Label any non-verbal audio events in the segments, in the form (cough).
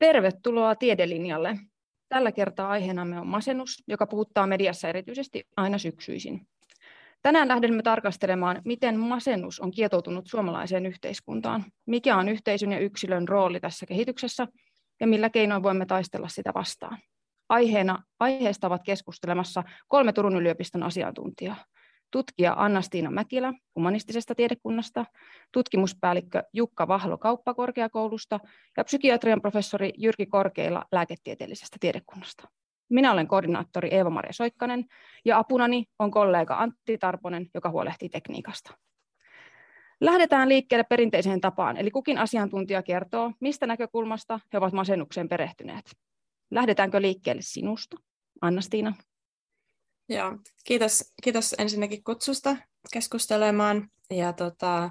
Tervetuloa Tiedelinjalle. Tällä kertaa aiheenamme on masennus, joka puhuttaa mediassa erityisesti aina syksyisin. Tänään lähdemme tarkastelemaan, miten masennus on kietoutunut suomalaiseen yhteiskuntaan, mikä on yhteisön ja yksilön rooli tässä kehityksessä ja millä keinoin voimme taistella sitä vastaan. Aiheena, aiheesta ovat keskustelemassa kolme Turun yliopiston asiantuntijaa tutkija Anna-Stiina Mäkilä humanistisesta tiedekunnasta, tutkimuspäällikkö Jukka Vahlo kauppakorkeakoulusta ja psykiatrian professori Jyrki Korkeila lääketieteellisestä tiedekunnasta. Minä olen koordinaattori Eeva-Maria Soikkanen ja apunani on kollega Antti Tarponen, joka huolehtii tekniikasta. Lähdetään liikkeelle perinteiseen tapaan, eli kukin asiantuntija kertoo, mistä näkökulmasta he ovat masennukseen perehtyneet. Lähdetäänkö liikkeelle sinusta, Anna-Stiina? Joo, kiitos, kiitos ensinnäkin kutsusta keskustelemaan. Ja tota,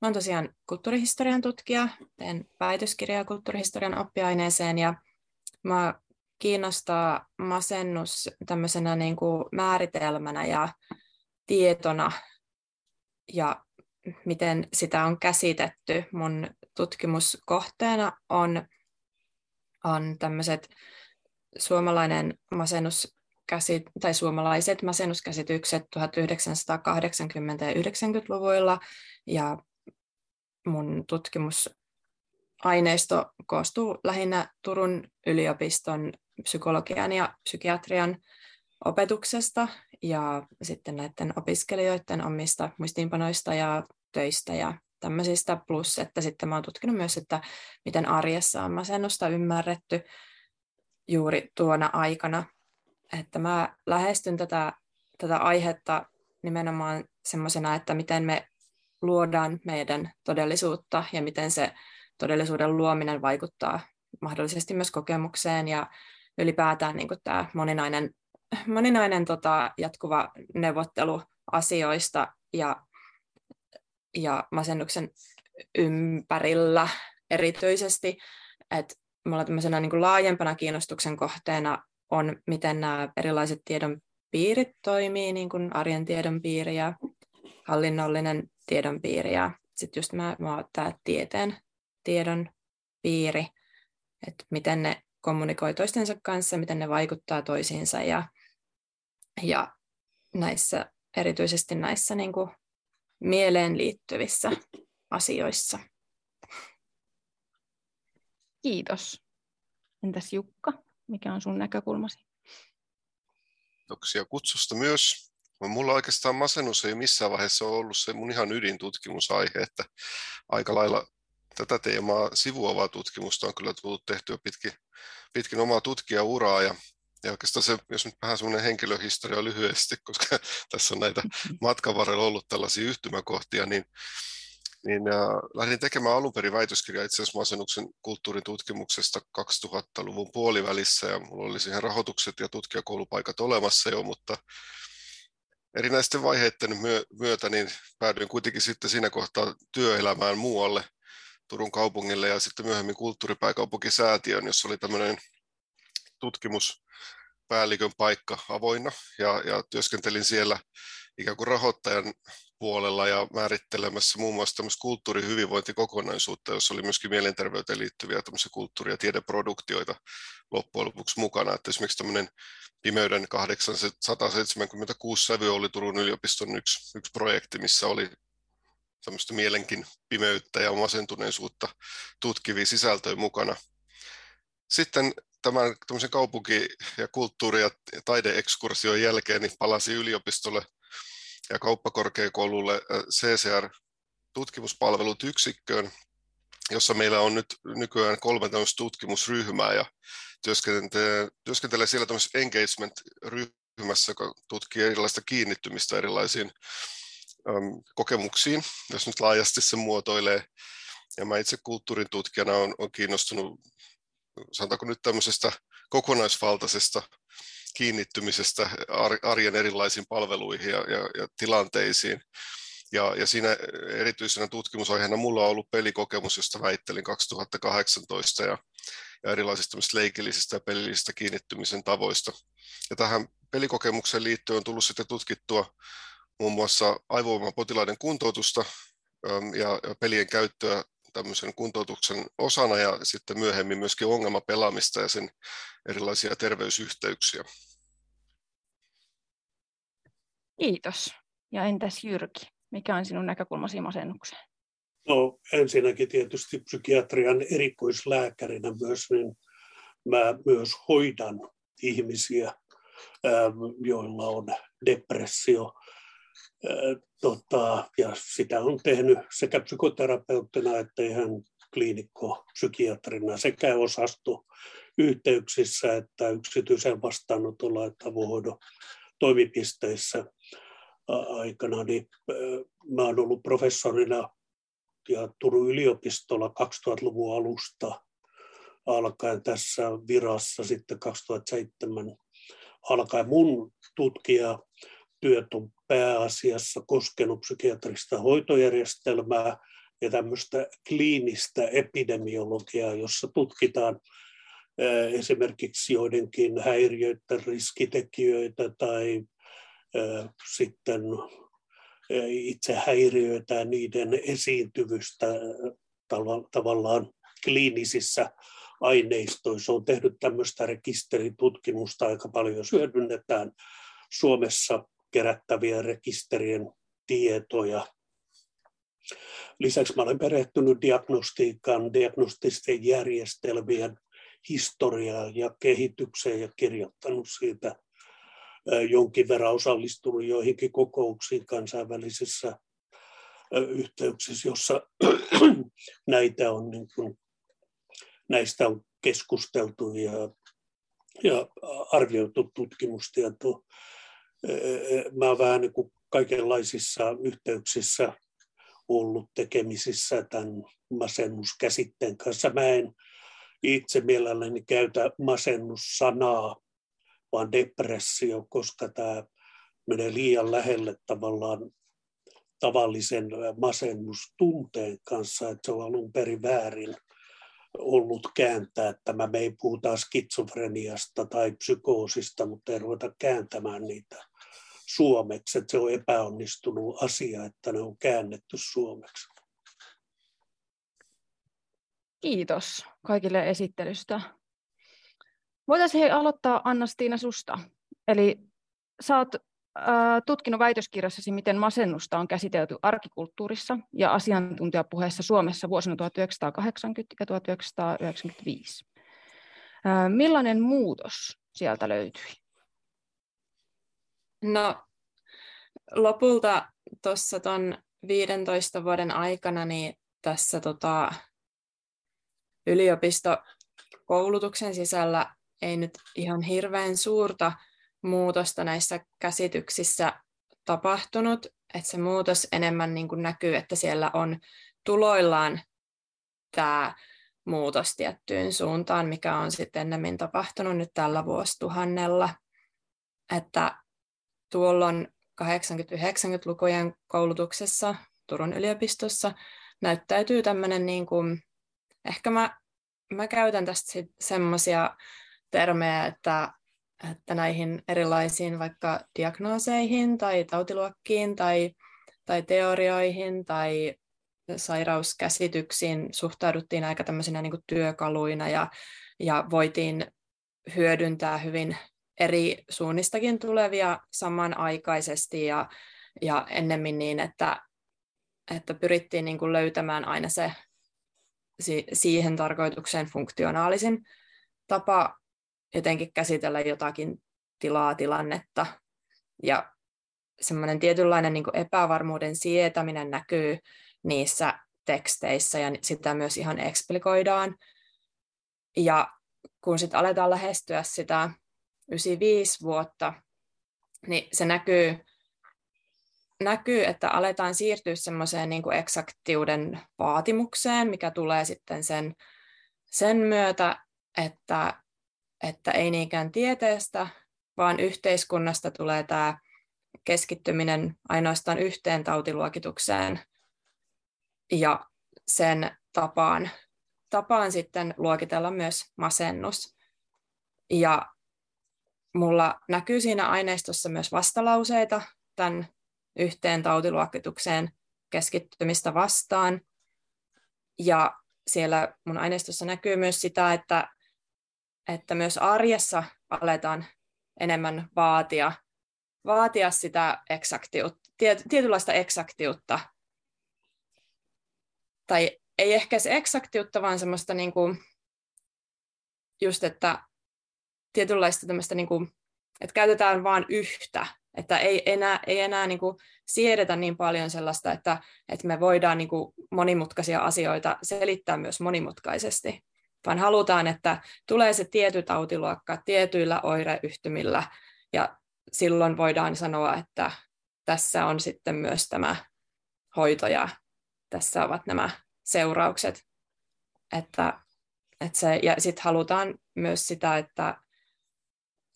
mä olen tosiaan kulttuurihistorian tutkija, teen väitöskirjaa kulttuurihistorian oppiaineeseen ja mä kiinnostaa masennus tämmöisenä niin kuin määritelmänä ja tietona ja miten sitä on käsitetty. Mun tutkimuskohteena on, on tämmöiset suomalainen masennus käsit, tai suomalaiset masennuskäsitykset 1980- ja 90-luvuilla, ja mun tutkimusaineisto koostuu lähinnä Turun yliopiston psykologian ja psykiatrian opetuksesta ja sitten näiden opiskelijoiden omista muistiinpanoista ja töistä ja tämmöisistä, plus että sitten mä oon tutkinut myös, että miten arjessa on masennusta ymmärretty juuri tuona aikana että mä lähestyn tätä, tätä aihetta nimenomaan semmoisena, että miten me luodaan meidän todellisuutta ja miten se todellisuuden luominen vaikuttaa mahdollisesti myös kokemukseen ja ylipäätään niin tämä moninainen, moninainen tota, jatkuva neuvottelu asioista ja, ja masennuksen ympärillä erityisesti, että me ollaan tämmöisenä niin laajempana kiinnostuksen kohteena on, miten nämä erilaiset tiedon piirit toimii, niin kuin arjen tiedon piiri ja hallinnollinen tiedon piiri ja sitten just mä, mä tämä tieteen tiedon piiri, että miten ne kommunikoi toistensa kanssa, miten ne vaikuttaa toisiinsa ja, ja näissä, erityisesti näissä niin kuin mieleen liittyvissä asioissa. Kiitos. Entäs Jukka? Mikä on sun näkökulmasi? Kiitoksia kutsusta myös. Mulla oikeastaan masennus ei missään vaiheessa ollut se mun ihan ydintutkimusaihe, että aika lailla tätä teemaa sivuavaa tutkimusta on kyllä tullut tehtyä pitkin, pitkin omaa tutkijauraa ja, ja oikeastaan se, jos nyt vähän semmoinen henkilöhistoria lyhyesti, koska (laughs) tässä on näitä matkan varrella ollut tällaisia yhtymäkohtia, niin niin äh, lähdin tekemään alun perin väitöskirjaa itse asiassa masennuksen kulttuurin tutkimuksesta 2000-luvun puolivälissä ja mulla oli siihen rahoitukset ja tutkijakoulupaikat olemassa jo, mutta erinäisten vaiheiden myötä niin päädyin kuitenkin sitten siinä kohtaa työelämään muualle Turun kaupungille ja sitten myöhemmin kulttuuripääkaupunkisäätiön, jossa oli tämmöinen tutkimuspäällikön paikka avoinna ja, ja työskentelin siellä ikään kuin rahoittajan puolella ja määrittelemässä muun muassa tämmöistä kulttuurihyvinvointikokonaisuutta, jossa oli myöskin mielenterveyteen liittyviä kulttuuri- ja tiedeproduktioita loppujen lopuksi mukana. Että esimerkiksi tämmöinen Pimeyden 876 sävy oli Turun yliopiston yksi, yksi projekti, missä oli tämmöistä mielenkin pimeyttä ja masentuneisuutta tutkivia sisältöjä mukana. Sitten tämän kaupunki- ja kulttuuri- ja taideekskursion jälkeen niin palasin yliopistolle ja kauppakorkeakoululle CCR-tutkimuspalvelut yksikköön, jossa meillä on nyt nykyään kolme tutkimusryhmää ja työskentelee, työskentelee siellä tämmöisessä engagement-ryhmässä, joka tutkii erilaista kiinnittymistä erilaisiin äm, kokemuksiin, jos nyt laajasti se muotoilee. Ja mä itse kulttuurin tutkijana olen, olen kiinnostunut, sanotaanko nyt tämmöisestä kokonaisvaltaisesta kiinnittymisestä arjen erilaisiin palveluihin ja, ja, ja tilanteisiin. Ja, ja siinä erityisenä tutkimusaiheena mulla on ollut pelikokemus, josta väittelin 2018 ja, ja erilaisista leikillisistä ja pelillisistä kiinnittymisen tavoista. Ja tähän pelikokemukseen liittyen on tullut sitten tutkittua muun muassa aivovoimapotilaiden kuntoutusta ja, ja pelien käyttöä tämmöisen kuntoutuksen osana ja sitten myöhemmin myöskin ongelmapelaamista ja sen erilaisia terveysyhteyksiä. Kiitos. Ja entäs Jyrki, mikä on sinun näkökulmasi masennukseen? No ensinnäkin tietysti psykiatrian erikoislääkärinä myös, niin mä myös hoidan ihmisiä, joilla on depressio. Tota, ja sitä on tehnyt sekä psykoterapeuttina että ihan kliinikko-psykiatrina sekä osasto yhteyksissä että yksityisen vastaanotolla että avohoidon toimipisteissä aikana. Niin, mä olen ollut professorina ja Turun yliopistolla 2000-luvun alusta alkaen tässä virassa sitten 2007 alkaen. Mun tutkija työt on pääasiassa koskenut psykiatrista hoitojärjestelmää ja tämmöistä kliinistä epidemiologiaa, jossa tutkitaan esimerkiksi joidenkin häiriöiden riskitekijöitä tai sitten itse häiriöitä niiden esiintyvystä tavallaan kliinisissä aineistoissa. On tehnyt tämmöistä rekisteritutkimusta aika paljon, jos hyödynnetään Suomessa kerättäviä rekisterien tietoja. Lisäksi mä olen perehtynyt diagnostiikan, diagnostisten järjestelmien historiaan ja kehitykseen ja kirjoittanut siitä jonkin verran osallistunut joihinkin kokouksiin kansainvälisissä yhteyksissä, jossa (clears throat) näitä on, niin kuin, näistä on keskusteltu ja, ja arvioitu tutkimustietoa. Mä olen vähän niin kuin kaikenlaisissa yhteyksissä ollut tekemisissä tämän masennuskäsitteen kanssa. Mä en itse mielelläni käytä masennussanaa, vaan depressio, koska tämä menee liian lähelle tavallaan tavallisen masennustunteen kanssa, että se on alun perin väärin ollut kääntää tämä. Me ei puhuta skitsofreniasta tai psykoosista, mutta ei ruveta kääntämään niitä suomeksi. Että se on epäonnistunut asia, että ne on käännetty suomeksi. Kiitos kaikille esittelystä. Voitaisiin aloittaa Anna-Stiina susta. Eli sä oot äh, tutkinut väitöskirjassasi, miten masennusta on käsitelty arkikulttuurissa ja asiantuntijapuheessa Suomessa vuosina 1980 ja 1995. Äh, millainen muutos sieltä löytyi? No lopulta tuossa tuon 15 vuoden aikana niin tässä tota, yliopistokoulutuksen sisällä ei nyt ihan hirveän suurta muutosta näissä käsityksissä tapahtunut, että se muutos enemmän niin kuin näkyy, että siellä on tuloillaan tämä muutos tiettyyn suuntaan, mikä on sitten ennemmin tapahtunut nyt tällä vuosituhannella. Että tuolloin 80-90-lukujen koulutuksessa Turun yliopistossa näyttäytyy tämmöinen, niin kuin, ehkä mä, mä käytän tästä semmoisia termejä, että, että näihin erilaisiin vaikka diagnooseihin tai tautiluokkiin tai, tai teorioihin tai sairauskäsityksiin suhtauduttiin aika tämmöisinä niin työkaluina ja, ja voitiin hyödyntää hyvin eri suunnistakin tulevia samanaikaisesti ja, ja ennemmin niin, että, että pyrittiin niin kuin löytämään aina se siihen tarkoitukseen funktionaalisin tapa jotenkin käsitellä jotakin tilaa, tilannetta. Ja semmoinen tietynlainen niin kuin epävarmuuden sietäminen näkyy niissä teksteissä ja sitä myös ihan eksplikoidaan. Ja kun sitten aletaan lähestyä sitä 95 vuotta, niin se näkyy, näkyy että aletaan siirtyä semmoiseen niin kuin eksaktiuden vaatimukseen, mikä tulee sitten sen, sen myötä, että että ei niinkään tieteestä, vaan yhteiskunnasta tulee tämä keskittyminen ainoastaan yhteen tautiluokitukseen ja sen tapaan, tapaan sitten luokitella myös masennus. Ja mulla näkyy siinä aineistossa myös vastalauseita tämän yhteen tautiluokitukseen keskittymistä vastaan. Ja siellä mun aineistossa näkyy myös sitä, että, että myös arjessa aletaan enemmän vaatia, vaatia sitä eksaktiutta, tiet, tietynlaista eksaktiutta. Tai ei ehkä se eksaktiutta, vaan semmoista niin kuin, just, että tietynlaista tämmöistä, niin kuin, että käytetään vain yhtä, että ei enää, ei enää niin kuin siedetä niin paljon sellaista, että, että me voidaan niin kuin monimutkaisia asioita selittää myös monimutkaisesti, vaan halutaan, että tulee se tietty tautiluokka tietyillä oireyhtymillä, ja silloin voidaan sanoa, että tässä on sitten myös tämä hoito, ja tässä ovat nämä seuraukset. Että, että se, ja sitten halutaan myös sitä, että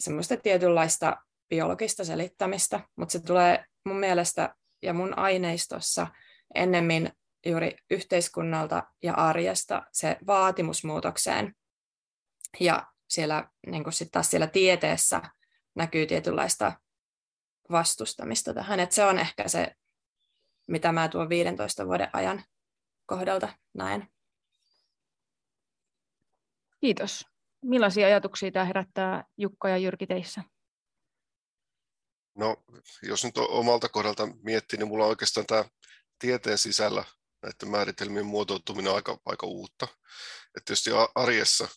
semmoista tietynlaista biologista selittämistä, mutta se tulee mun mielestä ja mun aineistossa ennemmin juuri yhteiskunnalta ja arjesta se vaatimusmuutokseen. Ja siellä, niin sit taas siellä tieteessä näkyy tietynlaista vastustamista tähän. Et se on ehkä se, mitä mä tuon 15 vuoden ajan kohdalta näen. Kiitos. Millaisia ajatuksia tämä herättää Jukka ja Jyrki teissä? No, jos nyt omalta kohdalta miettii, niin mulla on oikeastaan tämä tieteen sisällä näiden määritelmien muotoutuminen on aika, aika uutta. Et tietysti arjessa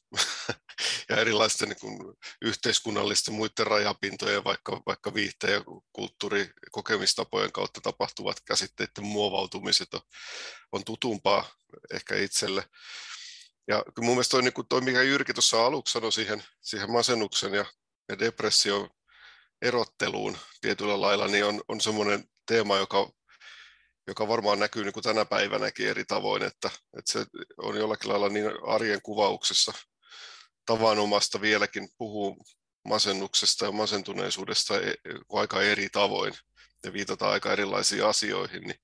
(laughs) ja erilaisten niin kuin yhteiskunnallisten muiden rajapintojen, vaikka, vaikka viihteen ja kulttuurikokemistapojen kautta tapahtuvat käsitteiden muovautumiset on, on tutumpaa ehkä itselle. Ja mun mielestä toi, niin toi mikä Jyrki tuossa aluksi sanoi siihen, siihen masennuksen ja, ja depression erotteluun tietyllä lailla, niin on, on semmoinen teema, joka, joka varmaan näkyy niin kuin tänä päivänäkin eri tavoin, että, että se on jollakin lailla niin arjen kuvauksessa tavanomasta vieläkin puhuu masennuksesta ja masentuneisuudesta e, aika eri tavoin ja viitataan aika erilaisiin asioihin. Niin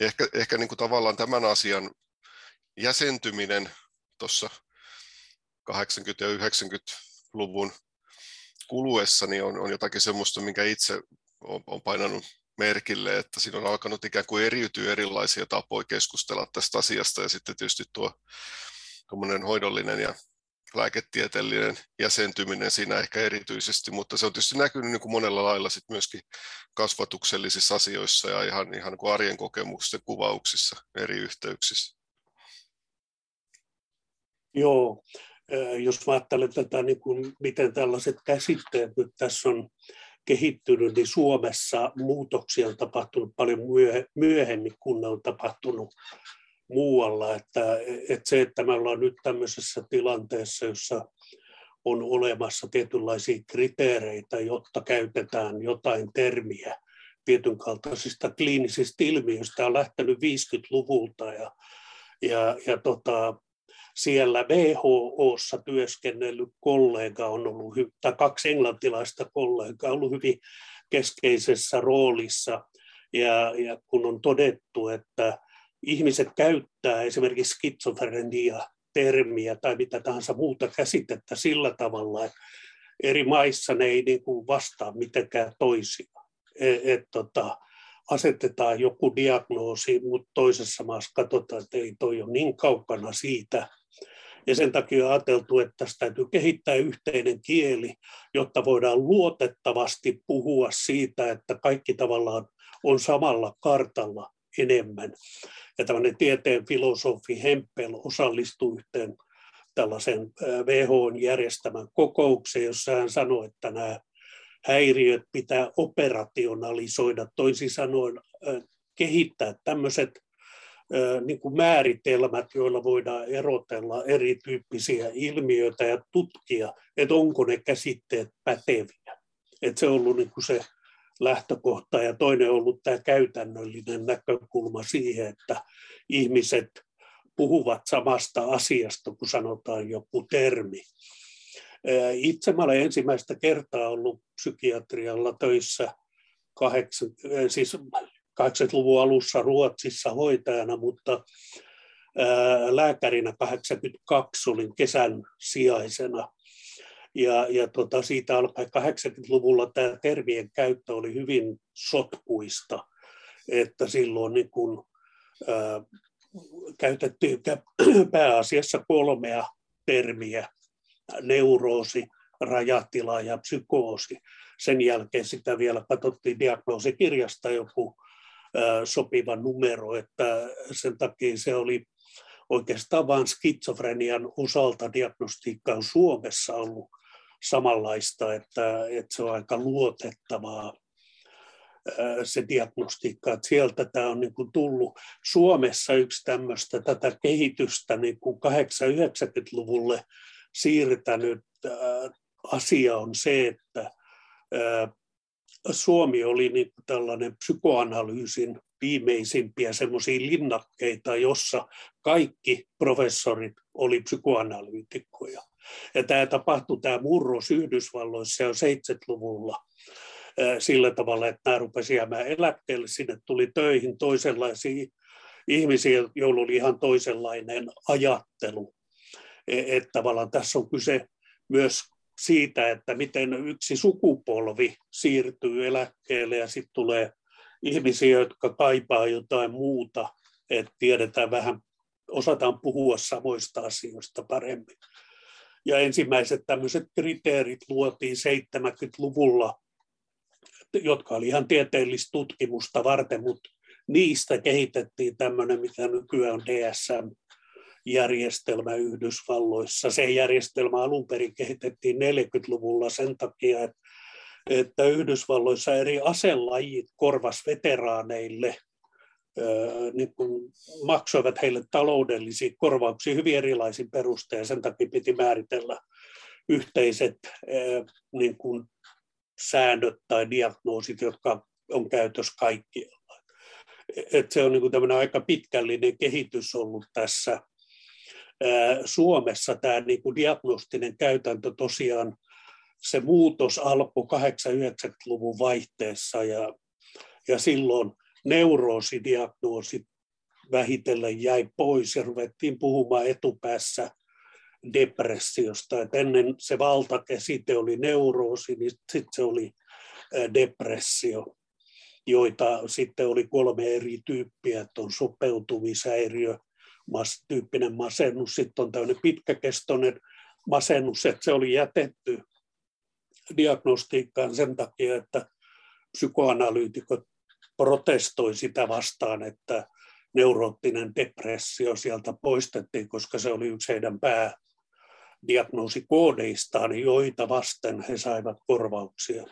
ehkä ehkä niin kuin tavallaan tämän asian jäsentyminen tuossa 80- ja 90-luvun kuluessa niin on, on jotakin semmoista, minkä itse on, on painanut merkille, että siinä on alkanut ikään kuin eriytyä erilaisia tapoja keskustella tästä asiasta ja sitten tietysti tuo hoidollinen ja lääketieteellinen jäsentyminen siinä ehkä erityisesti, mutta se on tietysti näkynyt niin kuin monella lailla sit myöskin kasvatuksellisissa asioissa ja ihan, ihan niin kuin arjen kokemusten kuvauksissa eri yhteyksissä. Joo, jos ajattelen tätä, niin kuin, miten tällaiset käsitteet nyt tässä on kehittynyt, niin Suomessa muutoksia on tapahtunut paljon myöhemmin kuin ne on tapahtunut muualla. Että, että se, että me ollaan nyt tämmöisessä tilanteessa, jossa on olemassa tietynlaisia kriteereitä, jotta käytetään jotain termiä tietyn kaltaisista kliinisistä ilmiöistä, on lähtenyt 50-luvulta ja, ja, ja tota, siellä WHOssa työskennellyt kollega on ollut, tai kaksi englantilaista kollegaa on ollut hyvin keskeisessä roolissa. Ja, ja kun on todettu, että ihmiset käyttää esimerkiksi skitsofrenia termiä tai mitä tahansa muuta käsitettä sillä tavalla, että eri maissa ne ei niin kuin vastaa mitenkään toisiaan. Et, et, tota, asetetaan joku diagnoosi, mutta toisessa maassa katsotaan, että ei toi ole niin kaukana siitä, ja sen takia on ajateltu, että tästä täytyy kehittää yhteinen kieli, jotta voidaan luotettavasti puhua siitä, että kaikki tavallaan on samalla kartalla enemmän. Ja tämmöinen tieteen filosofi Hempel osallistui yhteen tällaisen WHOn järjestämän kokoukseen, jossa hän sanoi, että nämä häiriöt pitää operationalisoida, toisin sanoen kehittää tämmöiset niin kuin määritelmät, joilla voidaan erotella erityyppisiä ilmiöitä ja tutkia, että onko ne käsitteet päteviä. Että se on ollut niin kuin se lähtökohta ja toinen on ollut tämä käytännöllinen näkökulma siihen, että ihmiset puhuvat samasta asiasta, kun sanotaan joku termi. Itse olen ensimmäistä kertaa ollut psykiatrialla töissä kahdeksan, siis 80-luvun alussa Ruotsissa hoitajana, mutta lääkärinä 82 olin kesän sijaisena. Ja, ja tota, siitä alkaen 80-luvulla tämä termien käyttö oli hyvin sotkuista, että silloin niin kun, ää, käytettiin (clears throat) pääasiassa kolmea termiä, neuroosi, rajatila ja psykoosi. Sen jälkeen sitä vielä katsottiin diagnoosikirjasta joku sopiva numero, että sen takia se oli oikeastaan vain skitsofrenian osalta diagnostiikka on Suomessa ollut samanlaista, että, että se on aika luotettavaa se diagnostiikka, että sieltä tämä on niin kuin tullut. Suomessa yksi tämmöistä tätä kehitystä niin kuin 80-90-luvulle siirtänyt asia on se, että Suomi oli niin tällainen psykoanalyysin viimeisimpiä semmoisia linnakkeita, jossa kaikki professorit oli psykoanalyytikkoja. Ja tämä tapahtui, tämä murros Yhdysvalloissa jo 70-luvulla sillä tavalla, että nämä rupesivat jäämään eläkkeelle. Sinne tuli töihin toisenlaisia ihmisiä, joilla oli ihan toisenlainen ajattelu. E, että tavallaan tässä on kyse myös siitä, että miten yksi sukupolvi siirtyy eläkkeelle ja sitten tulee ihmisiä, jotka kaipaa jotain muuta, että tiedetään vähän, osataan puhua samoista asioista paremmin. Ja ensimmäiset tämmöiset kriteerit luotiin 70-luvulla, jotka oli ihan tieteellistä tutkimusta varten, mutta niistä kehitettiin tämmöinen, mikä nykyään on DSM, järjestelmä Yhdysvalloissa. Se järjestelmä alun perin kehitettiin 40-luvulla sen takia, että, Yhdysvalloissa eri aselajit korvas veteraaneille niin kuin maksoivat heille taloudellisia korvauksia hyvin erilaisin perustein. Sen takia piti määritellä yhteiset niin kuin säännöt tai diagnoosit, jotka on käytössä kaikkialla. Et se on niin kuin aika pitkällinen kehitys ollut tässä Suomessa tämä niin kuin diagnostinen käytäntö tosiaan, se muutos alkoi 80-90-luvun vaihteessa ja, ja silloin neuroosidiagnoosi vähitellen jäi pois ja ruvettiin puhumaan etupäässä depressiosta. Et ennen se valtakäsite oli neuroosi, niin sitten se oli depressio, joita sitten oli kolme eri tyyppiä, että on sopeutumishäiriö, mas, tyyppinen masennus, sitten on tämmöinen pitkäkestoinen masennus, että se oli jätetty diagnostiikkaan sen takia, että psykoanalyytikot protestoi sitä vastaan, että neuroottinen depressio sieltä poistettiin, koska se oli yksi heidän päädiagnoosikodeistaan, joita vasten he saivat korvauksia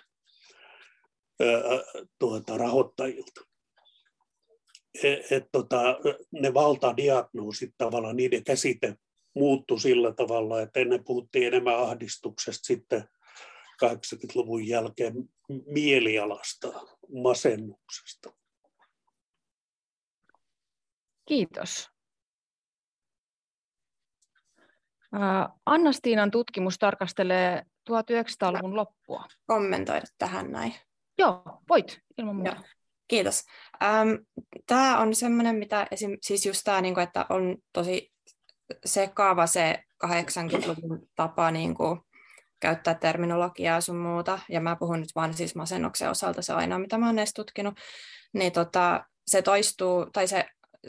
tuota, rahoittajilta et, tota, ne valtadiagnoosit tavallaan, niiden käsite muuttui sillä tavalla, että ennen puhuttiin enemmän ahdistuksesta, sitten 80-luvun jälkeen mielialasta, masennuksesta. Kiitos. Anna-Stiinan tutkimus tarkastelee 1900-luvun loppua. Kommentoida tähän näin. Joo, voit ilman muuta. Joo. Kiitos. Ähm, tämä on semmoinen, mitä esim, siis just tämä, niin kuin, että on tosi sekaava se 80-luvun tapa niin kuin, käyttää terminologiaa sun muuta, ja mä puhun nyt vaan siis masennuksen osalta, se aina mitä mä oon edes tutkinut, niin tota, se toistuu, tai se,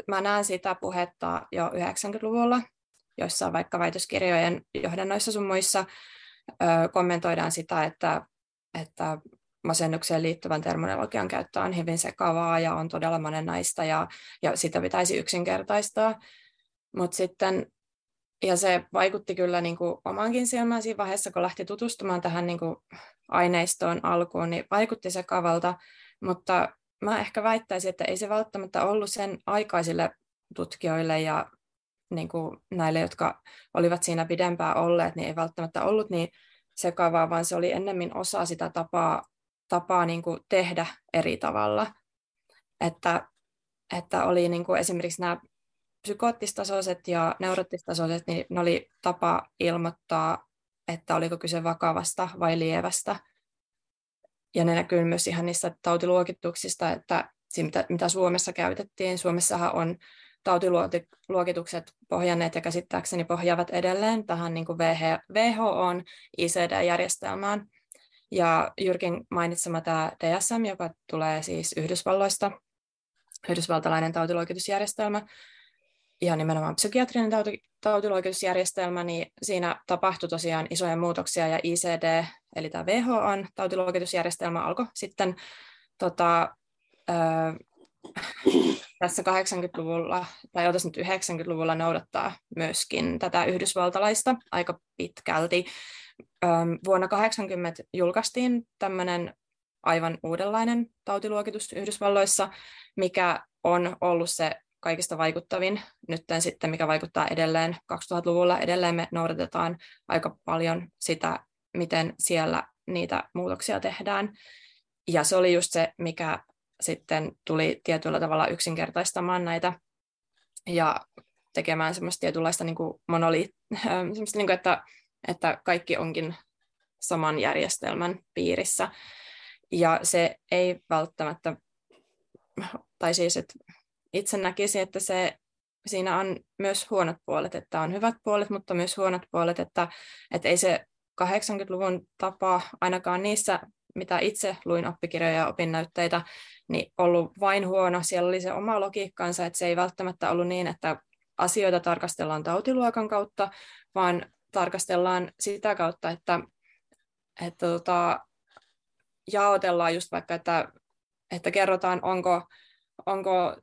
mä näen sitä puhetta jo 90-luvulla, joissa vaikka väitöskirjojen johdannoissa sun muissa ö, kommentoidaan sitä, että, että masennukseen liittyvän terminologian käyttö on hyvin sekavaa ja on todella monenlaista ja, ja sitä pitäisi yksinkertaistaa. Mutta sitten, ja se vaikutti kyllä niin kuin omankin silmään siinä vaiheessa, kun lähti tutustumaan tähän niin kuin aineistoon alkuun, niin vaikutti sekavalta, mutta mä ehkä väittäisin, että ei se välttämättä ollut sen aikaisille tutkijoille ja niin kuin näille, jotka olivat siinä pidempään olleet, niin ei välttämättä ollut niin sekavaa, vaan se oli ennemmin osa sitä tapaa tapaa niin kuin tehdä eri tavalla. Että, että oli niin kuin esimerkiksi nämä psykoottistasoiset ja neuroottistasoiset, niin ne oli tapa ilmoittaa, että oliko kyse vakavasta vai lievästä. Ja ne näkyy myös ihan niissä tautiluokituksista, että siinä, mitä, mitä Suomessa käytettiin. Suomessahan on tautiluokitukset pohjanneet ja käsittääkseni pohjaavat edelleen tähän niin kuin WHOn ICD-järjestelmään. Ja Jyrkin mainitsema tämä DSM, joka tulee siis Yhdysvalloista, yhdysvaltalainen tautiluokitusjärjestelmä, ja nimenomaan psykiatrinen tauti, tautiluokitusjärjestelmä, niin siinä tapahtui tosiaan isoja muutoksia ja ICD, eli tämä on tautiluokitusjärjestelmä, alkoi sitten tota, ö, tässä 80-luvulla, tai otas nyt 90-luvulla noudattaa myöskin tätä yhdysvaltalaista aika pitkälti. Vuonna 80 julkaistiin tämmöinen aivan uudenlainen tautiluokitus Yhdysvalloissa, mikä on ollut se kaikista vaikuttavin nyt sitten, mikä vaikuttaa edelleen 2000-luvulla. Edelleen me noudatetaan aika paljon sitä, miten siellä niitä muutoksia tehdään. Ja se oli just se, mikä sitten tuli tietyllä tavalla yksinkertaistamaan näitä ja tekemään semmoista tietynlaista niin kuin (laughs) semmoista niin kuin, että, että kaikki onkin saman järjestelmän piirissä. Ja se ei välttämättä, tai siis, että itse näkisin, että se, siinä on myös huonot puolet, että on hyvät puolet, mutta myös huonot puolet, että, että ei se 80-luvun tapa ainakaan niissä, mitä itse luin oppikirjoja ja opinnäytteitä, niin ollut vain huono. Siellä oli se oma logiikkansa, että se ei välttämättä ollut niin, että asioita tarkastellaan tautiluokan kautta, vaan tarkastellaan sitä kautta, että, että tota, jaotellaan just vaikka, että, että kerrotaan, onko, onko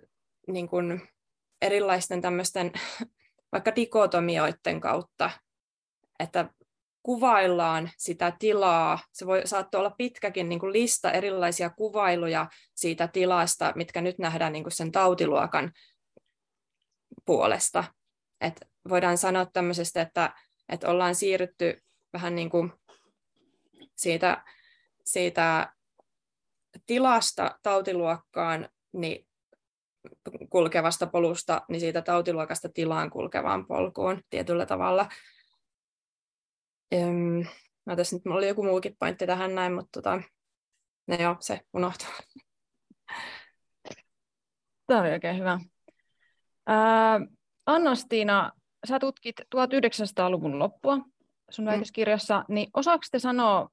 niin kuin erilaisten tämmöisten (laughs) vaikka dikotomioiden kautta, että kuvaillaan sitä tilaa. Se voi saattoi olla pitkäkin niin kuin lista erilaisia kuvailuja siitä tilasta, mitkä nyt nähdään niin kuin sen tautiluokan puolesta. Et voidaan sanoa tämmöisestä, että, että ollaan siirrytty vähän niin kuin siitä, siitä tilasta tautiluokkaan niin kulkevasta polusta, niin siitä tautiluokasta tilaan kulkevaan polkuun tietyllä tavalla. Öm, no tässä nyt oli joku muukin pointti tähän näin, mutta tota, no joo, se unohtuu. Tämä oli oikein hyvä. Ää, Anna-Stiina, sä tutkit 1900-luvun loppua sun mm. väitöskirjassa, niin osaako te sanoa,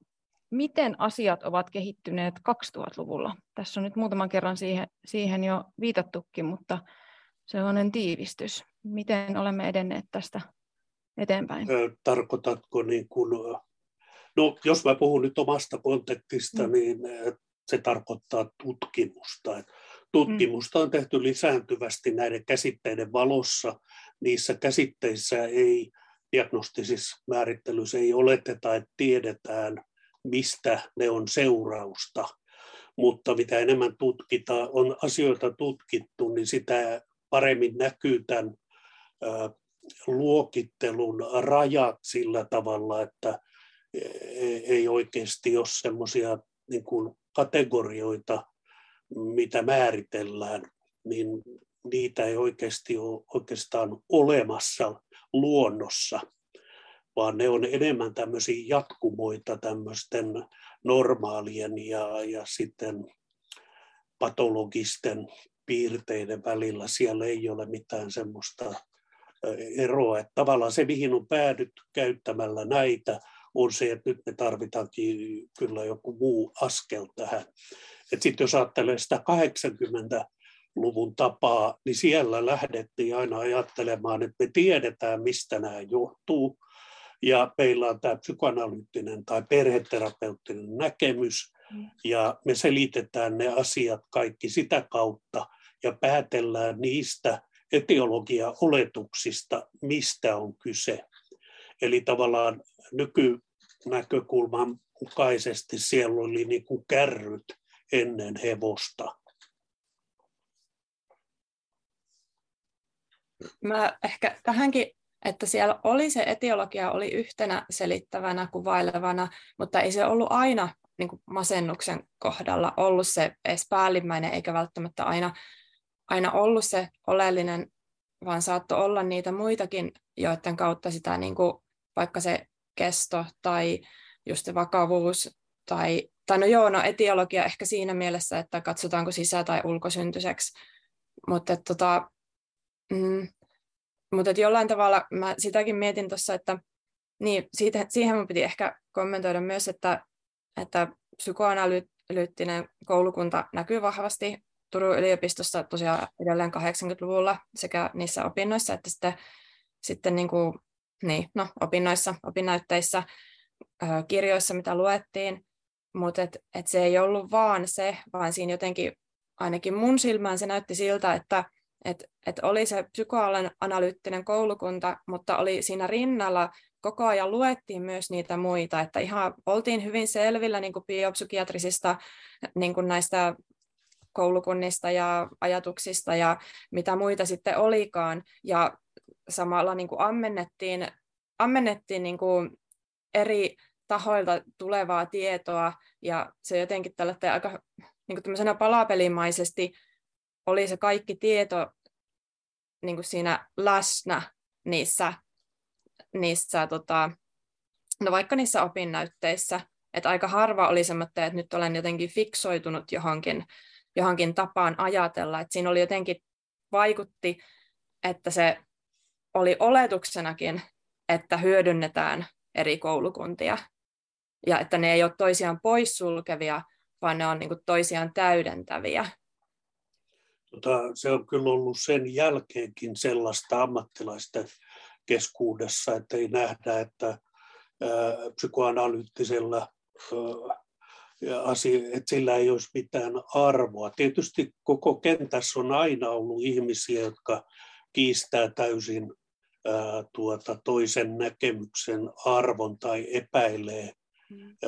miten asiat ovat kehittyneet 2000-luvulla? Tässä on nyt muutaman kerran siihen, siihen jo viitattukin, mutta sellainen tiivistys. Miten olemme edenneet tästä eteenpäin? Tarkoitatko niin kuin, no jos mä puhun nyt omasta kontekstista, mm. niin se tarkoittaa tutkimusta. Tutkimusta on tehty lisääntyvästi näiden käsitteiden valossa. Niissä käsitteissä ei diagnostisissa määrittelyissä ei oleteta, että tiedetään mistä ne on seurausta. Mutta mitä enemmän tutkitaan, on asioita tutkittu, niin sitä paremmin näkyy tämän luokittelun rajat sillä tavalla, että e, ei oikeasti ole semmoisia niin kategorioita, mitä määritellään, niin niitä ei oikeasti ole oikeastaan olemassa luonnossa vaan ne on enemmän tämmöisiä jatkumoita tämmöisten normaalien ja, ja sitten patologisten piirteiden välillä. Siellä ei ole mitään semmoista eroa. Että tavallaan se, mihin on päädytty käyttämällä näitä, on se, että nyt me tarvitaankin kyllä joku muu askel tähän. Sitten jos ajattelee sitä 80-luvun tapaa, niin siellä lähdettiin aina ajattelemaan, että me tiedetään, mistä nämä johtuu, ja meillä on tämä psykoanalyyttinen tai perheterapeuttinen näkemys, mm. ja me selitetään ne asiat kaikki sitä kautta ja päätellään niistä etiologia-oletuksista, mistä on kyse. Eli tavallaan nykynäkökulman mukaisesti siellä oli niin kuin kärryt ennen hevosta. Mä ehkä tähänkin että siellä oli se etiologia oli yhtenä selittävänä, kuvailevana, mutta ei se ollut aina niin kuin masennuksen kohdalla ollut se edes päällimmäinen, eikä välttämättä aina, aina ollut se oleellinen, vaan saattoi olla niitä muitakin, joiden kautta sitä niin kuin, vaikka se kesto tai just se vakavuus tai, tai no joo, no etiologia ehkä siinä mielessä, että katsotaanko sisä- tai ulkosyntyiseksi, mutta tota, mm, mutta jollain tavalla mä sitäkin mietin tuossa, että niin, siitä, siihen mun piti ehkä kommentoida myös, että, että psykoanalyyttinen koulukunta näkyy vahvasti Turun yliopistossa tosiaan edelleen 80-luvulla sekä niissä opinnoissa että sitten, sitten niin kuin, niin, no, opinnoissa, opinnäytteissä, kirjoissa, mitä luettiin, mutta et, et se ei ollut vaan se, vaan siinä jotenkin ainakin mun silmään se näytti siltä, että et, et oli se psykoanalyyttinen koulukunta, mutta oli siinä rinnalla koko ajan luettiin myös niitä muita, että ihan oltiin hyvin selvillä niin kuin biopsykiatrisista niin kuin näistä koulukunnista ja ajatuksista ja mitä muita sitten olikaan. Ja samalla niin kuin ammennettiin, ammennettiin niin kuin eri tahoilta tulevaa tietoa ja se jotenkin tällä aika niin kuin palapelimaisesti oli se kaikki tieto niin kuin siinä läsnä niissä, niissä tota, no vaikka niissä opinnäytteissä, että aika harva oli semmoinen, että nyt olen jotenkin fiksoitunut johonkin, johonkin tapaan ajatella, että siinä oli jotenkin vaikutti, että se oli oletuksenakin, että hyödynnetään eri koulukuntia ja että ne ei ole toisiaan poissulkevia, vaan ne on niin kuin toisiaan täydentäviä. Tota, se on kyllä ollut sen jälkeenkin sellaista ammattilaisten keskuudessa, että ei nähdä, että ää, psykoanalyyttisellä asia, että sillä ei olisi mitään arvoa. Tietysti koko kentässä on aina ollut ihmisiä, jotka kiistää täysin ää, tuota, toisen näkemyksen arvon tai epäilee.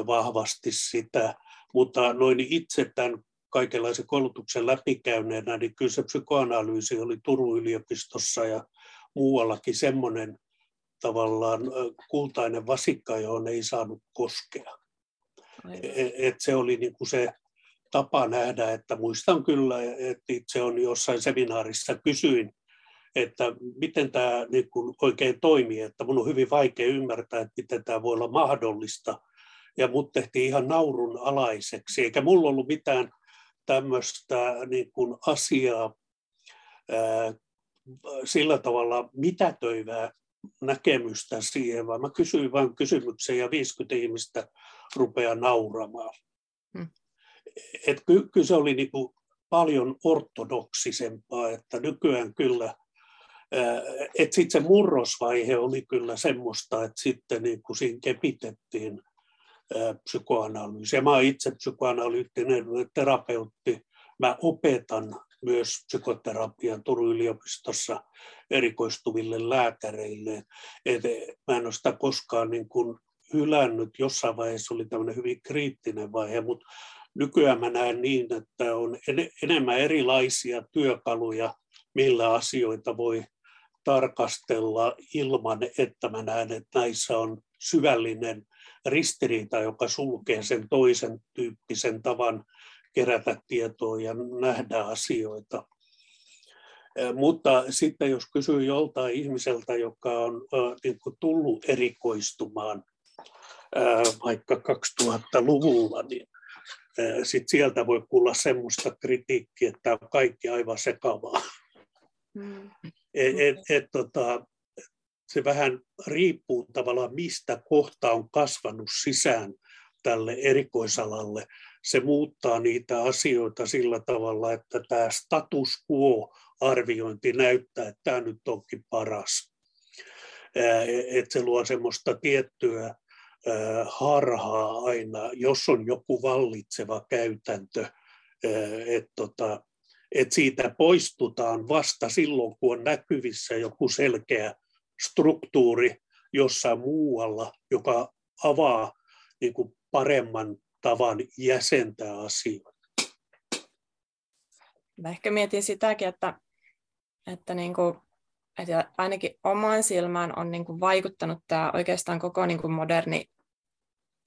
Vahvasti sitä. Mutta noin itse tämän kaikenlaisen koulutuksen läpikäyneenä, niin kyllä se psykoanalyysi oli Turun yliopistossa ja muuallakin semmoinen tavallaan kultainen vasikka, johon ei saanut koskea. Et, et se oli niin kuin se tapa nähdä, että muistan kyllä, että itse on jossain seminaarissa kysyin, että miten tämä niin kuin oikein toimii, että mun on hyvin vaikea ymmärtää, että miten tämä voi olla mahdollista. Ja mut tehtiin ihan naurun alaiseksi, eikä mulla ollut mitään tämmöistä niin kuin asiaa ää, sillä tavalla mitätöivää näkemystä siihen, vaan mä kysyin vain kysymyksen ja 50 ihmistä rupeaa nauramaan. Hmm. Et ky, kyllä se oli niin kuin paljon ortodoksisempaa, että nykyään kyllä, että sitten se murrosvaihe oli kyllä semmoista, että sitten niin kuin siinä kepitettiin psykoanalyysiä. Mä olen itse psykoanalyyttinen terapeutti. Mä opetan myös psykoterapian Turun yliopistossa erikoistuville lääkäreille. Et mä en ole sitä koskaan niin kuin hylännyt. Jossain vaiheessa oli tämmöinen hyvin kriittinen vaihe, mutta nykyään mä näen niin, että on en, enemmän erilaisia työkaluja, millä asioita voi tarkastella ilman, että mä näen, että näissä on syvällinen ristiriita, joka sulkee sen toisen tyyppisen tavan kerätä tietoa ja nähdä asioita. Mutta sitten jos kysyy joltain ihmiseltä, joka on niin kuin tullut erikoistumaan vaikka 2000-luvulla, niin sit sieltä voi kuulla semmoista kritiikkiä, että on kaikki aivan sekavaa. Mm. (laughs) Et, et, et, tota, se vähän riippuu tavallaan mistä kohta on kasvanut sisään tälle erikoisalalle. Se muuttaa niitä asioita sillä tavalla, että tämä status quo-arviointi näyttää, että tämä nyt onkin paras. Että se luo semmoista tiettyä harhaa aina, jos on joku vallitseva käytäntö, että tota, siitä poistutaan vasta silloin, kun on näkyvissä joku selkeä struktuuri jossain muualla, joka avaa niin kuin paremman tavan jäsentää asioita. Mä ehkä mietin sitäkin, että, että, niin kuin, että ainakin omaan silmään on niin kuin vaikuttanut tämä oikeastaan koko niin kuin moderni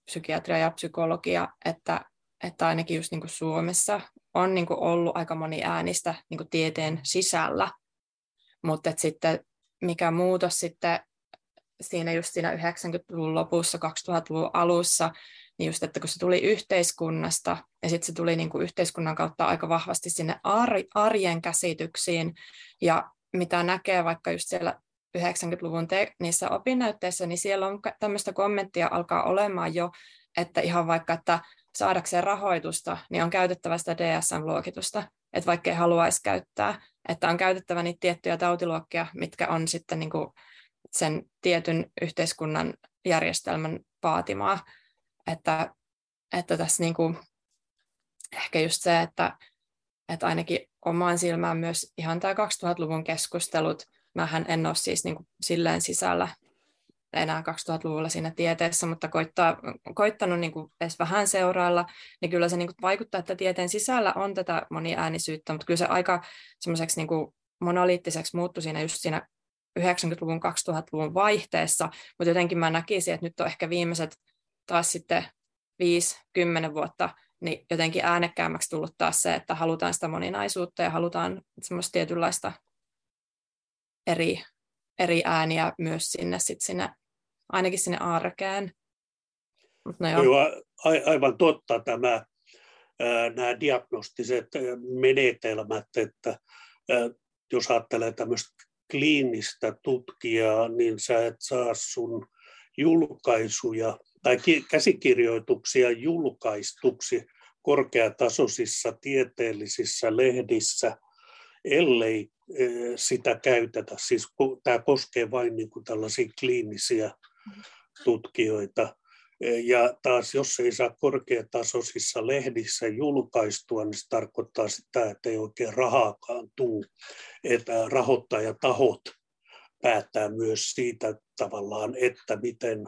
psykiatria ja psykologia, että, että ainakin just niin kuin Suomessa on niin kuin ollut aika moni äänistä niin kuin tieteen sisällä, mutta sitten mikä muutos sitten siinä just siinä 90-luvun lopussa, 2000-luvun alussa, niin just, että kun se tuli yhteiskunnasta ja sitten se tuli niin kuin yhteiskunnan kautta aika vahvasti sinne arjen käsityksiin ja mitä näkee vaikka just siellä 90-luvun te- niissä opinnäytteissä, niin siellä on tämmöistä kommenttia alkaa olemaan jo, että ihan vaikka, että saadakseen rahoitusta, niin on käytettävä sitä DSM-luokitusta. Että vaikka ei haluaisi käyttää, että on käytettävä niitä tiettyjä tautiluokkia, mitkä on sitten niin kuin sen tietyn yhteiskunnan järjestelmän vaatimaa. Että, että tässä niin kuin, ehkä just se, että, että ainakin omaan silmään myös ihan tämä 2000-luvun keskustelut, mähän en ole siis niin kuin silleen sisällä enää 2000-luvulla siinä tieteessä, mutta koittaa, koittanut niin kuin edes vähän seurailla, niin kyllä se niin kuin vaikuttaa, että tieteen sisällä on tätä moniäänisyyttä, mutta kyllä se aika semmoiseksi niin monoliittiseksi muuttui siinä just siinä 90-luvun, 2000-luvun vaihteessa, mutta jotenkin mä näkisin, että nyt on ehkä viimeiset taas sitten 5-10 vuotta niin jotenkin äänekkäämmäksi tullut taas se, että halutaan sitä moninaisuutta ja halutaan semmoista tietynlaista eri, eri ääniä myös sinne, sit sinne ainakin sinne arkeen. No joo. Joo, a, aivan totta tämä, nämä diagnostiset menetelmät, että jos ajattelee tämmöistä kliinistä tutkijaa, niin sä et saa sun julkaisuja tai käsikirjoituksia julkaistuksi korkeatasoisissa tieteellisissä lehdissä, ellei sitä käytetä. Siis tämä koskee vain niin kuin tällaisia kliinisiä tutkijoita. Ja taas jos ei saa korkeatasoisissa lehdissä julkaistua, niin se tarkoittaa sitä, että ei oikein rahaakaan tule. Että rahoittajatahot päättää myös siitä tavallaan, että miten,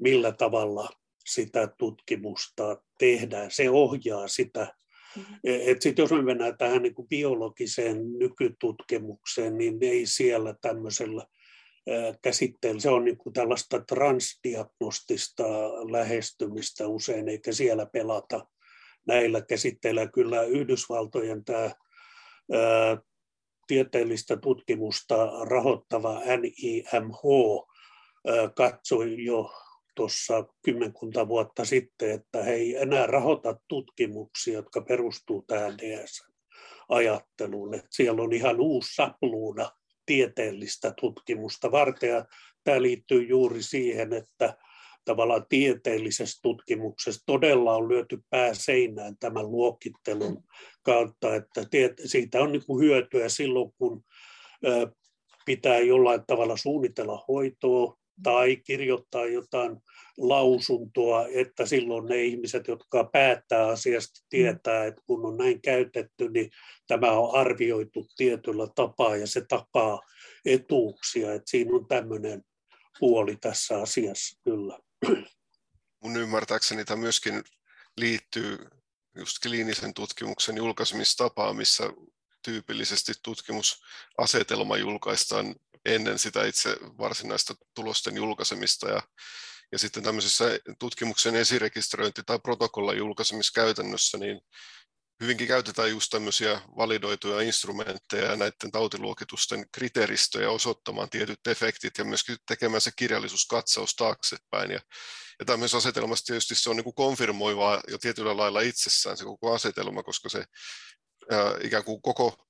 millä tavalla sitä tutkimusta tehdään. Se ohjaa sitä. Mm-hmm. Et sit jos me mennään tähän niin kuin biologiseen nykytutkimukseen, niin ei siellä tämmöisellä käsitteellä. Se on niin kuin tällaista transdiagnostista lähestymistä usein, eikä siellä pelata näillä käsitteillä. Kyllä Yhdysvaltojen tämä tieteellistä tutkimusta rahoittava NIMH katsoi jo tuossa kymmenkunta vuotta sitten, että he ei enää rahoita tutkimuksia, jotka perustuu tähän DS-ajatteluun. Että siellä on ihan uusi sapluuna tieteellistä tutkimusta varten. Ja tämä liittyy juuri siihen, että tavallaan tieteellisessä tutkimuksessa todella on lyöty pää seinään tämän luokittelun kautta, että siitä on niin kuin hyötyä silloin, kun pitää jollain tavalla suunnitella hoitoa tai kirjoittaa jotain lausuntoa, että silloin ne ihmiset, jotka päättää asiasta, tietää, että kun on näin käytetty, niin tämä on arvioitu tietyllä tapaa ja se takaa etuuksia. Että siinä on tämmöinen puoli tässä asiassa kyllä. Mun ymmärtääkseni tämä myöskin liittyy just kliinisen tutkimuksen julkaisemistapaan, missä tyypillisesti tutkimusasetelma julkaistaan ennen sitä itse varsinaista tulosten julkaisemista ja ja sitten tämmöisessä tutkimuksen esirekisteröinti- tai protokollan julkaisemiskäytännössä, niin hyvinkin käytetään just tämmöisiä validoituja instrumentteja ja näiden tautiluokitusten kriteeristöjä osoittamaan tietyt efektit ja myöskin tekemään se kirjallisuuskatsaus taaksepäin. Ja, ja tämmöisessä asetelmassa tietysti se on niin kuin konfirmoivaa jo tietyllä lailla itsessään se koko asetelma, koska se ää, ikään kuin koko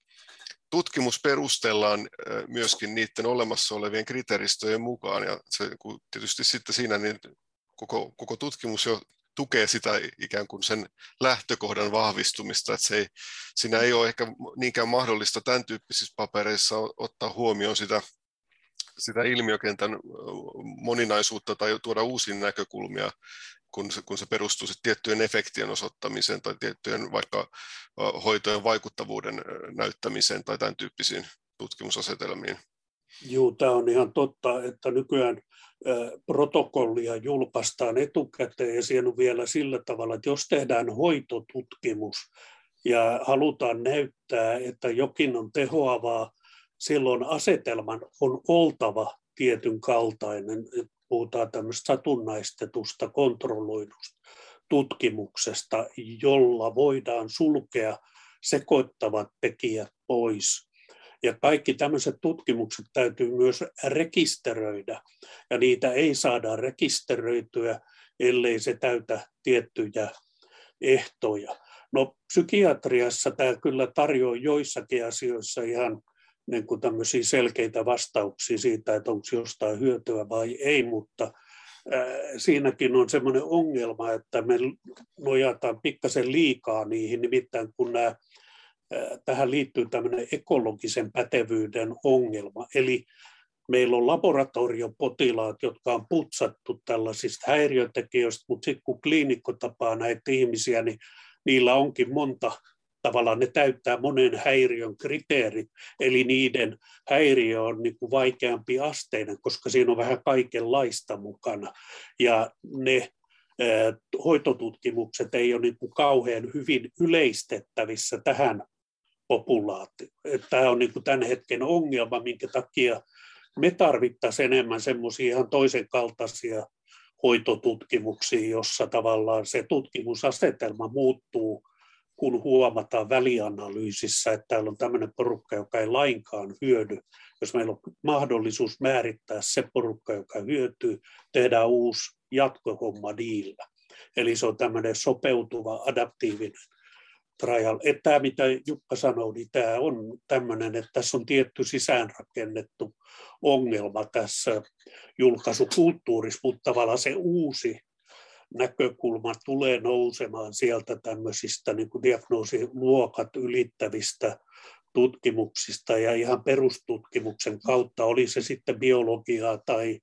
tutkimus perustellaan myöskin niiden olemassa olevien kriteeristöjen mukaan, ja se, tietysti sitten siinä niin koko, koko tutkimus jo tukee sitä ikään kuin sen lähtökohdan vahvistumista, että se ei, siinä ei ole ehkä niinkään mahdollista tämän tyyppisissä papereissa ottaa huomioon sitä, sitä ilmiökentän moninaisuutta tai tuoda uusia näkökulmia kun se, kun se perustuu tiettyjen efektien osoittamiseen tai tiettyjen vaikka hoitojen vaikuttavuuden näyttämiseen tai tämän tyyppisiin tutkimusasetelmiin. Joo, tämä on ihan totta, että nykyään protokollia julkaistaan etukäteen ja siinä on vielä sillä tavalla, että jos tehdään hoitotutkimus ja halutaan näyttää, että jokin on tehoavaa, silloin asetelman on oltava tietyn kaltainen puhutaan tämmöistä satunnaistetusta kontrolloidusta tutkimuksesta, jolla voidaan sulkea sekoittavat tekijät pois. Ja kaikki tämmöiset tutkimukset täytyy myös rekisteröidä, ja niitä ei saada rekisteröityä, ellei se täytä tiettyjä ehtoja. No psykiatriassa tämä kyllä tarjoaa joissakin asioissa ihan niin kuin tämmöisiä selkeitä vastauksia siitä, että onko jostain hyötyä vai ei, mutta siinäkin on semmoinen ongelma, että me nojataan pikkasen liikaa niihin, nimittäin kun nämä tähän liittyy tämmöinen ekologisen pätevyyden ongelma. Eli meillä on laboratoriopotilaat, jotka on putsattu tällaisista häiriötekijöistä, mutta sitten kun kliinikko tapaa näitä ihmisiä, niin niillä onkin monta tavallaan ne täyttää monen häiriön kriteerit, eli niiden häiriö on niin kuin vaikeampi asteinen, koska siinä on vähän kaikenlaista mukana. Ja ne hoitotutkimukset ei ole niin kuin kauhean hyvin yleistettävissä tähän populaatioon. Tämä on niin kuin tämän hetken ongelma, minkä takia me tarvittaisiin enemmän semmoisia ihan toisen kaltaisia hoitotutkimuksia, jossa tavallaan se tutkimusasetelma muuttuu, kun huomataan välianalyysissä, että täällä on tämmöinen porukka, joka ei lainkaan hyödy. Jos meillä on mahdollisuus määrittää se porukka, joka hyötyy, tehdään uusi jatkohomma niillä. Eli se on tämmöinen sopeutuva, adaptiivinen trial. Että tämä, mitä Jukka sanoi, niin tämä on tämmöinen, että tässä on tietty sisäänrakennettu ongelma tässä julkaisukulttuurissa, mutta tavallaan se uusi näkökulma tulee nousemaan sieltä tämmöisistä niin kuin diagnoosiluokat ylittävistä tutkimuksista ja ihan perustutkimuksen kautta, oli se sitten biologiaa tai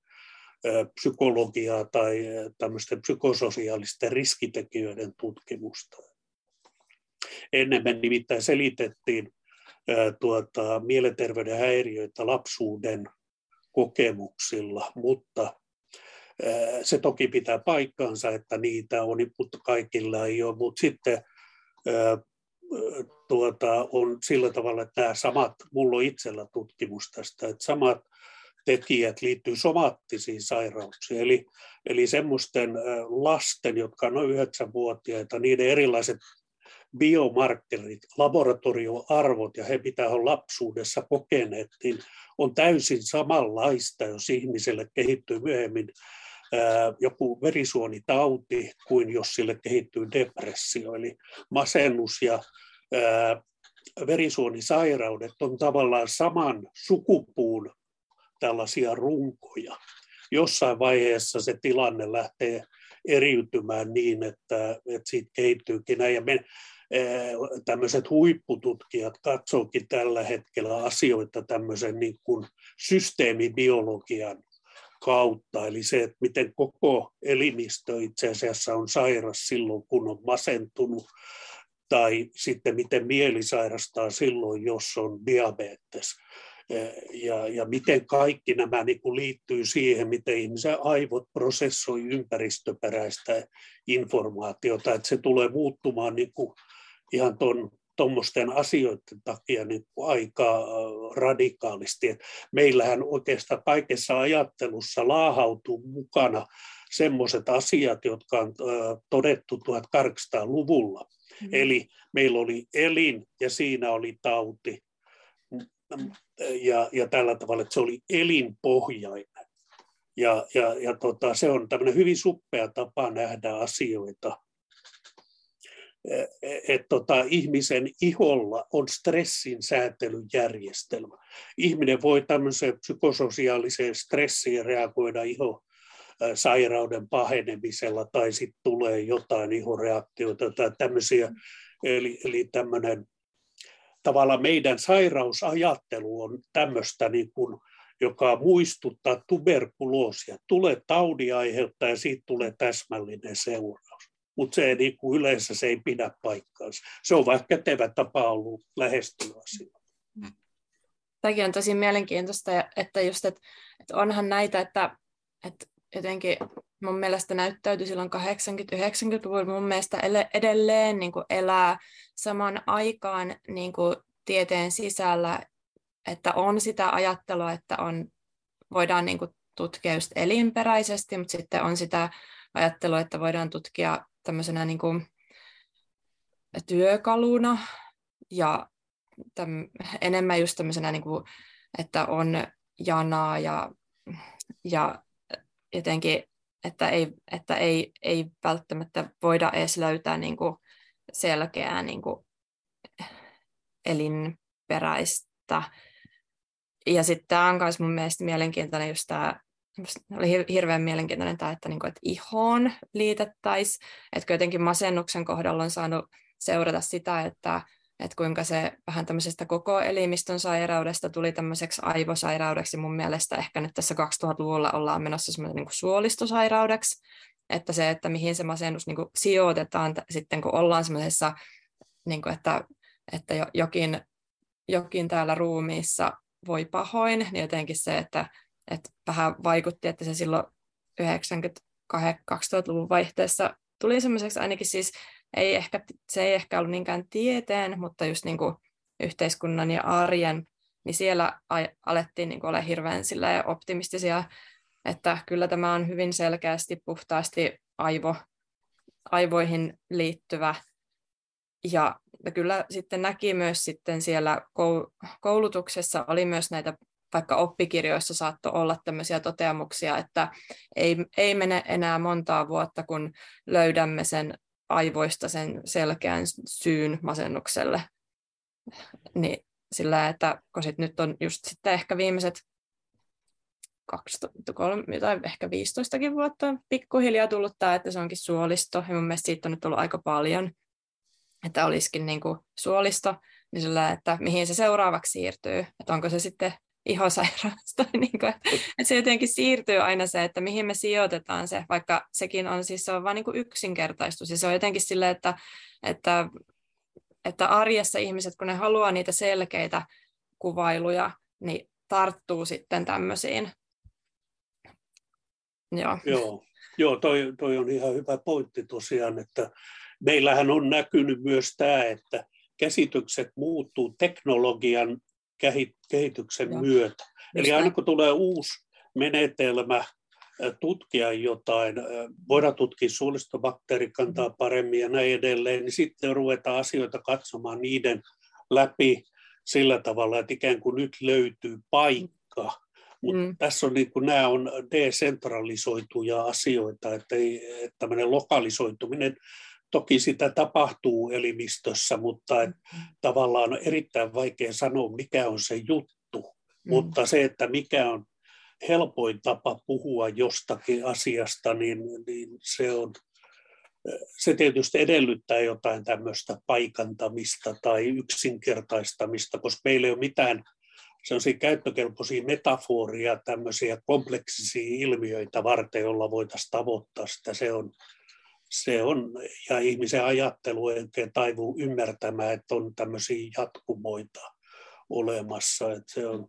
psykologiaa tai tämmöisten psykososiaalisten riskitekijöiden tutkimusta. Ennen me nimittäin selitettiin tuota, mielenterveyden häiriöitä lapsuuden kokemuksilla, mutta se toki pitää paikkaansa, että niitä on, mutta kaikilla ei ole. Mutta sitten tuota, on sillä tavalla, että nämä samat, mulla on itsellä tutkimus tästä, että samat tekijät liittyy somaattisiin sairauksiin, eli, eli semmoisten lasten, jotka on noin 9-vuotiaita, niiden erilaiset biomarkkerit, laboratorioarvot, ja he pitää olla lapsuudessa kokeneet, niin on täysin samanlaista, jos ihmiselle kehittyy myöhemmin joku verisuonitauti kuin jos sille kehittyy depressio. Eli masennus ja verisuonisairaudet on tavallaan saman sukupuun tällaisia runkoja. Jossain vaiheessa se tilanne lähtee eriytymään niin, että, että siitä kehittyykin näin. Ja me, tämmöiset huippututkijat katsoakin tällä hetkellä asioita tämmöisen niin kuin systeemibiologian kautta, eli se, että miten koko elimistö itse asiassa on sairas silloin, kun on masentunut, tai sitten miten mieli sairastaa silloin, jos on diabetes. Ja, ja miten kaikki nämä niin kuin liittyy siihen, miten ihmisen aivot prosessoi ympäristöperäistä informaatiota, että se tulee muuttumaan niin kuin ihan tuon tuommoisten asioiden takia niin kuin aika äh, radikaalisti. Et meillähän oikeastaan kaikessa ajattelussa laahautuu mukana semmoiset asiat, jotka on äh, todettu 1800-luvulla. Mm. Eli meillä oli elin ja siinä oli tauti. Ja, ja tällä tavalla, että se oli elinpohjainen. Ja, ja, ja tota, se on tämmöinen hyvin suppea tapa nähdä asioita että tota, ihmisen iholla on stressin säätelyjärjestelmä. Ihminen voi tämmöiseen psykososiaaliseen stressiin reagoida iho sairauden pahenemisella tai sitten tulee jotain ihoreaktioita tai tämmöisiä. Eli, eli tämmöinen tavallaan meidän sairausajattelu on tämmöistä niin kuin, joka muistuttaa tuberkuloosia. Tulee taudi aiheuttaa ja siitä tulee täsmällinen seuraus mutta se niin kuin yleensä se ei pidä paikkaansa. Se on vaikka kätevä tapa ollut lähestyä asiaa. Tämäkin on tosi mielenkiintoista, että just, että, että onhan näitä, että, että jotenkin mun mielestä näyttäytyi silloin 80-90-luvulla mun mielestä edelleen niin kuin elää saman aikaan niin kuin tieteen sisällä, että on sitä ajattelua, että on, voidaan niin kuin tutkia just elinperäisesti, mutta sitten on sitä ajattelua, että voidaan tutkia tämmöisenä niin kuin työkaluna ja täm, enemmän just tämmöisenä, niin kuin, että on janaa ja, ja jotenkin, että ei, että ei, ei välttämättä voida edes löytää niin kuin selkeää niin kuin elinperäistä. Ja sitten tämä on myös mun mielestä mielenkiintoinen just tämä oli hirveän mielenkiintoinen tämä, että, niinku, että ihoon liitettäisiin, että jotenkin masennuksen kohdalla on saanut seurata sitä, että että kuinka se vähän tämmöisestä koko elimistön sairaudesta tuli tämmöiseksi aivosairaudeksi. Mun mielestä ehkä nyt tässä 2000-luvulla ollaan menossa semmoinen niin suolistosairaudeksi, että se, että mihin se masennus niin kuin sijoitetaan sitten, kun ollaan semmoisessa, niin kuin, että, että jokin, jokin täällä ruumiissa voi pahoin, niin jotenkin se, että, että vähän vaikutti, että se silloin 90-2000-luvun vaihteessa tuli semmoiseksi ainakin siis, ei ehkä, se ei ehkä ollut niinkään tieteen, mutta just niin kuin yhteiskunnan ja arjen, niin siellä alettiin niin olla hirveän optimistisia, että kyllä tämä on hyvin selkeästi puhtaasti aivo, aivoihin liittyvä. Ja kyllä sitten näki myös sitten siellä koulutuksessa oli myös näitä vaikka oppikirjoissa saattoi olla tämmöisiä toteamuksia, että ei, ei mene enää montaa vuotta, kun löydämme sen aivoista sen selkeän syyn masennukselle. Niin sillä, että kun sit nyt on just sitten ehkä viimeiset 12, 3, tai ehkä 15 vuotta pikkuhiljaa tullut tämä, että se onkin suolisto, ja mun mielestä siitä on nyt tullut aika paljon, että olisikin niin kuin suolisto, niin sillä, että mihin se seuraavaksi siirtyy, että onko se sitten ihosairaus. Tai niin kuin, että se jotenkin siirtyy aina se, että mihin me sijoitetaan se, vaikka sekin on siis se on vain niin yksinkertaistus. Ja se on jotenkin silleen, että, että, että arjessa ihmiset, kun ne haluaa niitä selkeitä kuvailuja, niin tarttuu sitten tämmöisiin. Joo. Joo, Joo toi, toi on ihan hyvä pointti tosiaan, että meillähän on näkynyt myös tämä, että käsitykset muuttuu teknologian kehityksen ja. myötä. Eli aina kun tulee uusi menetelmä tutkia jotain, voidaan tutkia suolistobakteerikantaa mm. paremmin ja näin edelleen, niin sitten ruvetaan asioita katsomaan niiden läpi sillä tavalla, että ikään kuin nyt löytyy paikka. Mutta mm. tässä on niin kuin, nämä on desentralisoituja asioita, että, ei, että tämmöinen lokalisoituminen Toki sitä tapahtuu elimistössä, mutta et, mm. tavallaan on erittäin vaikea sanoa, mikä on se juttu. Mm. Mutta se, että mikä on helpoin tapa puhua jostakin asiasta, niin, niin se on se tietysti edellyttää jotain tämmöistä paikantamista tai yksinkertaistamista, koska meillä ei ole mitään sellaisia käyttökelpoisia metaforia, tämmöisiä kompleksisia ilmiöitä varten, joilla voitaisiin tavoittaa sitä. Se on, se on, ja ihmisen ajattelu ei taivu ymmärtämään, että on tämmöisiä jatkumoita olemassa. Että se on,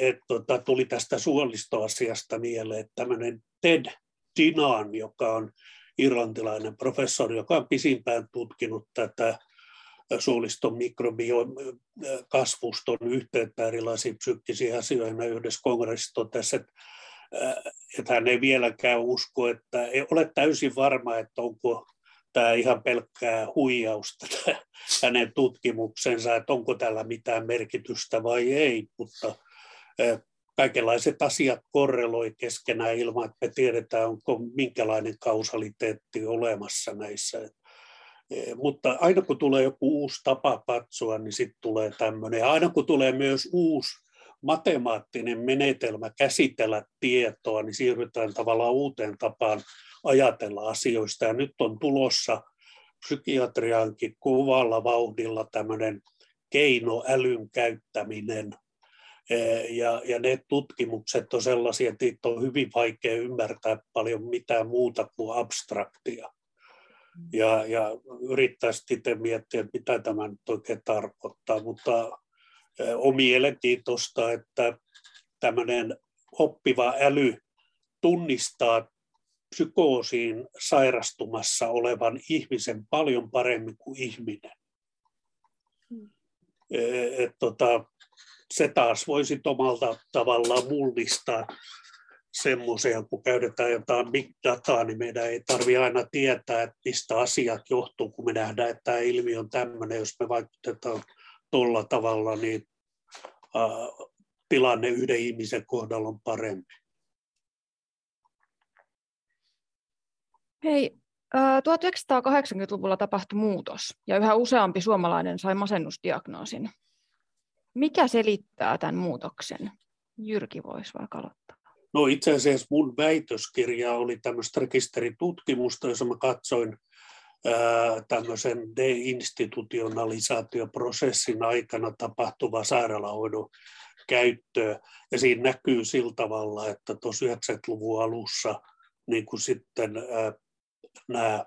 et, tota, tuli tästä suolistoasiasta mieleen, että tämmöinen Ted Dinan, joka on irlantilainen professori, joka on pisimpään tutkinut tätä suoliston mikrobiokasvuston yhteyttä erilaisiin psyykkisiin asioihin. Yhdessä kongressissa totesi, että että hän ei vieläkään usko, että ei ole täysin varma, että onko tämä ihan pelkkää huijausta, (laughs) hänen tutkimuksensa, että onko tällä mitään merkitystä vai ei, mutta kaikenlaiset asiat korreloi keskenään ilman, että me tiedetään, onko minkälainen kausaliteetti olemassa näissä. Mutta aina kun tulee joku uusi tapa katsoa, niin sitten tulee tämmöinen. Aina kun tulee myös uusi matemaattinen menetelmä käsitellä tietoa, niin siirrytään tavallaan uuteen tapaan ajatella asioista. Ja nyt on tulossa psykiatriankin kuvalla vauhdilla tämmöinen keinoälyn käyttäminen. E, ja, ja ne tutkimukset on sellaisia, että niitä on hyvin vaikea ymmärtää paljon mitään muuta kuin abstraktia. Ja, ja yrittää sitten miettiä, että mitä tämä nyt oikein tarkoittaa, mutta on mielenkiintoista, että tämmöinen oppiva äly tunnistaa psykoosiin sairastumassa olevan ihmisen paljon paremmin kuin ihminen. Hmm. Et tota, se taas voisi omalta tavallaan mullistaa semmoisia, kun käytetään jotain big dataa, niin meidän ei tarvitse aina tietää, että mistä asiat johtuu, kun me nähdään, että tämä ilmiö on tämmöinen, jos me vaikutetaan tuolla tavalla, niin äh, tilanne yhden ihmisen kohdalla on parempi. Hei, 1980-luvulla tapahtui muutos ja yhä useampi suomalainen sai masennusdiagnoosin. Mikä selittää tämän muutoksen? Jyrki voisi vaikka aloittaa. No itse asiassa mun väitöskirja oli tämmöistä rekisteritutkimusta, jossa mä katsoin tämmöisen deinstitutionalisaatioprosessin aikana tapahtuva sairaalahoidon käyttöä. Ja siinä näkyy sillä tavalla, että tuossa 90-luvun alussa niin kuin sitten nämä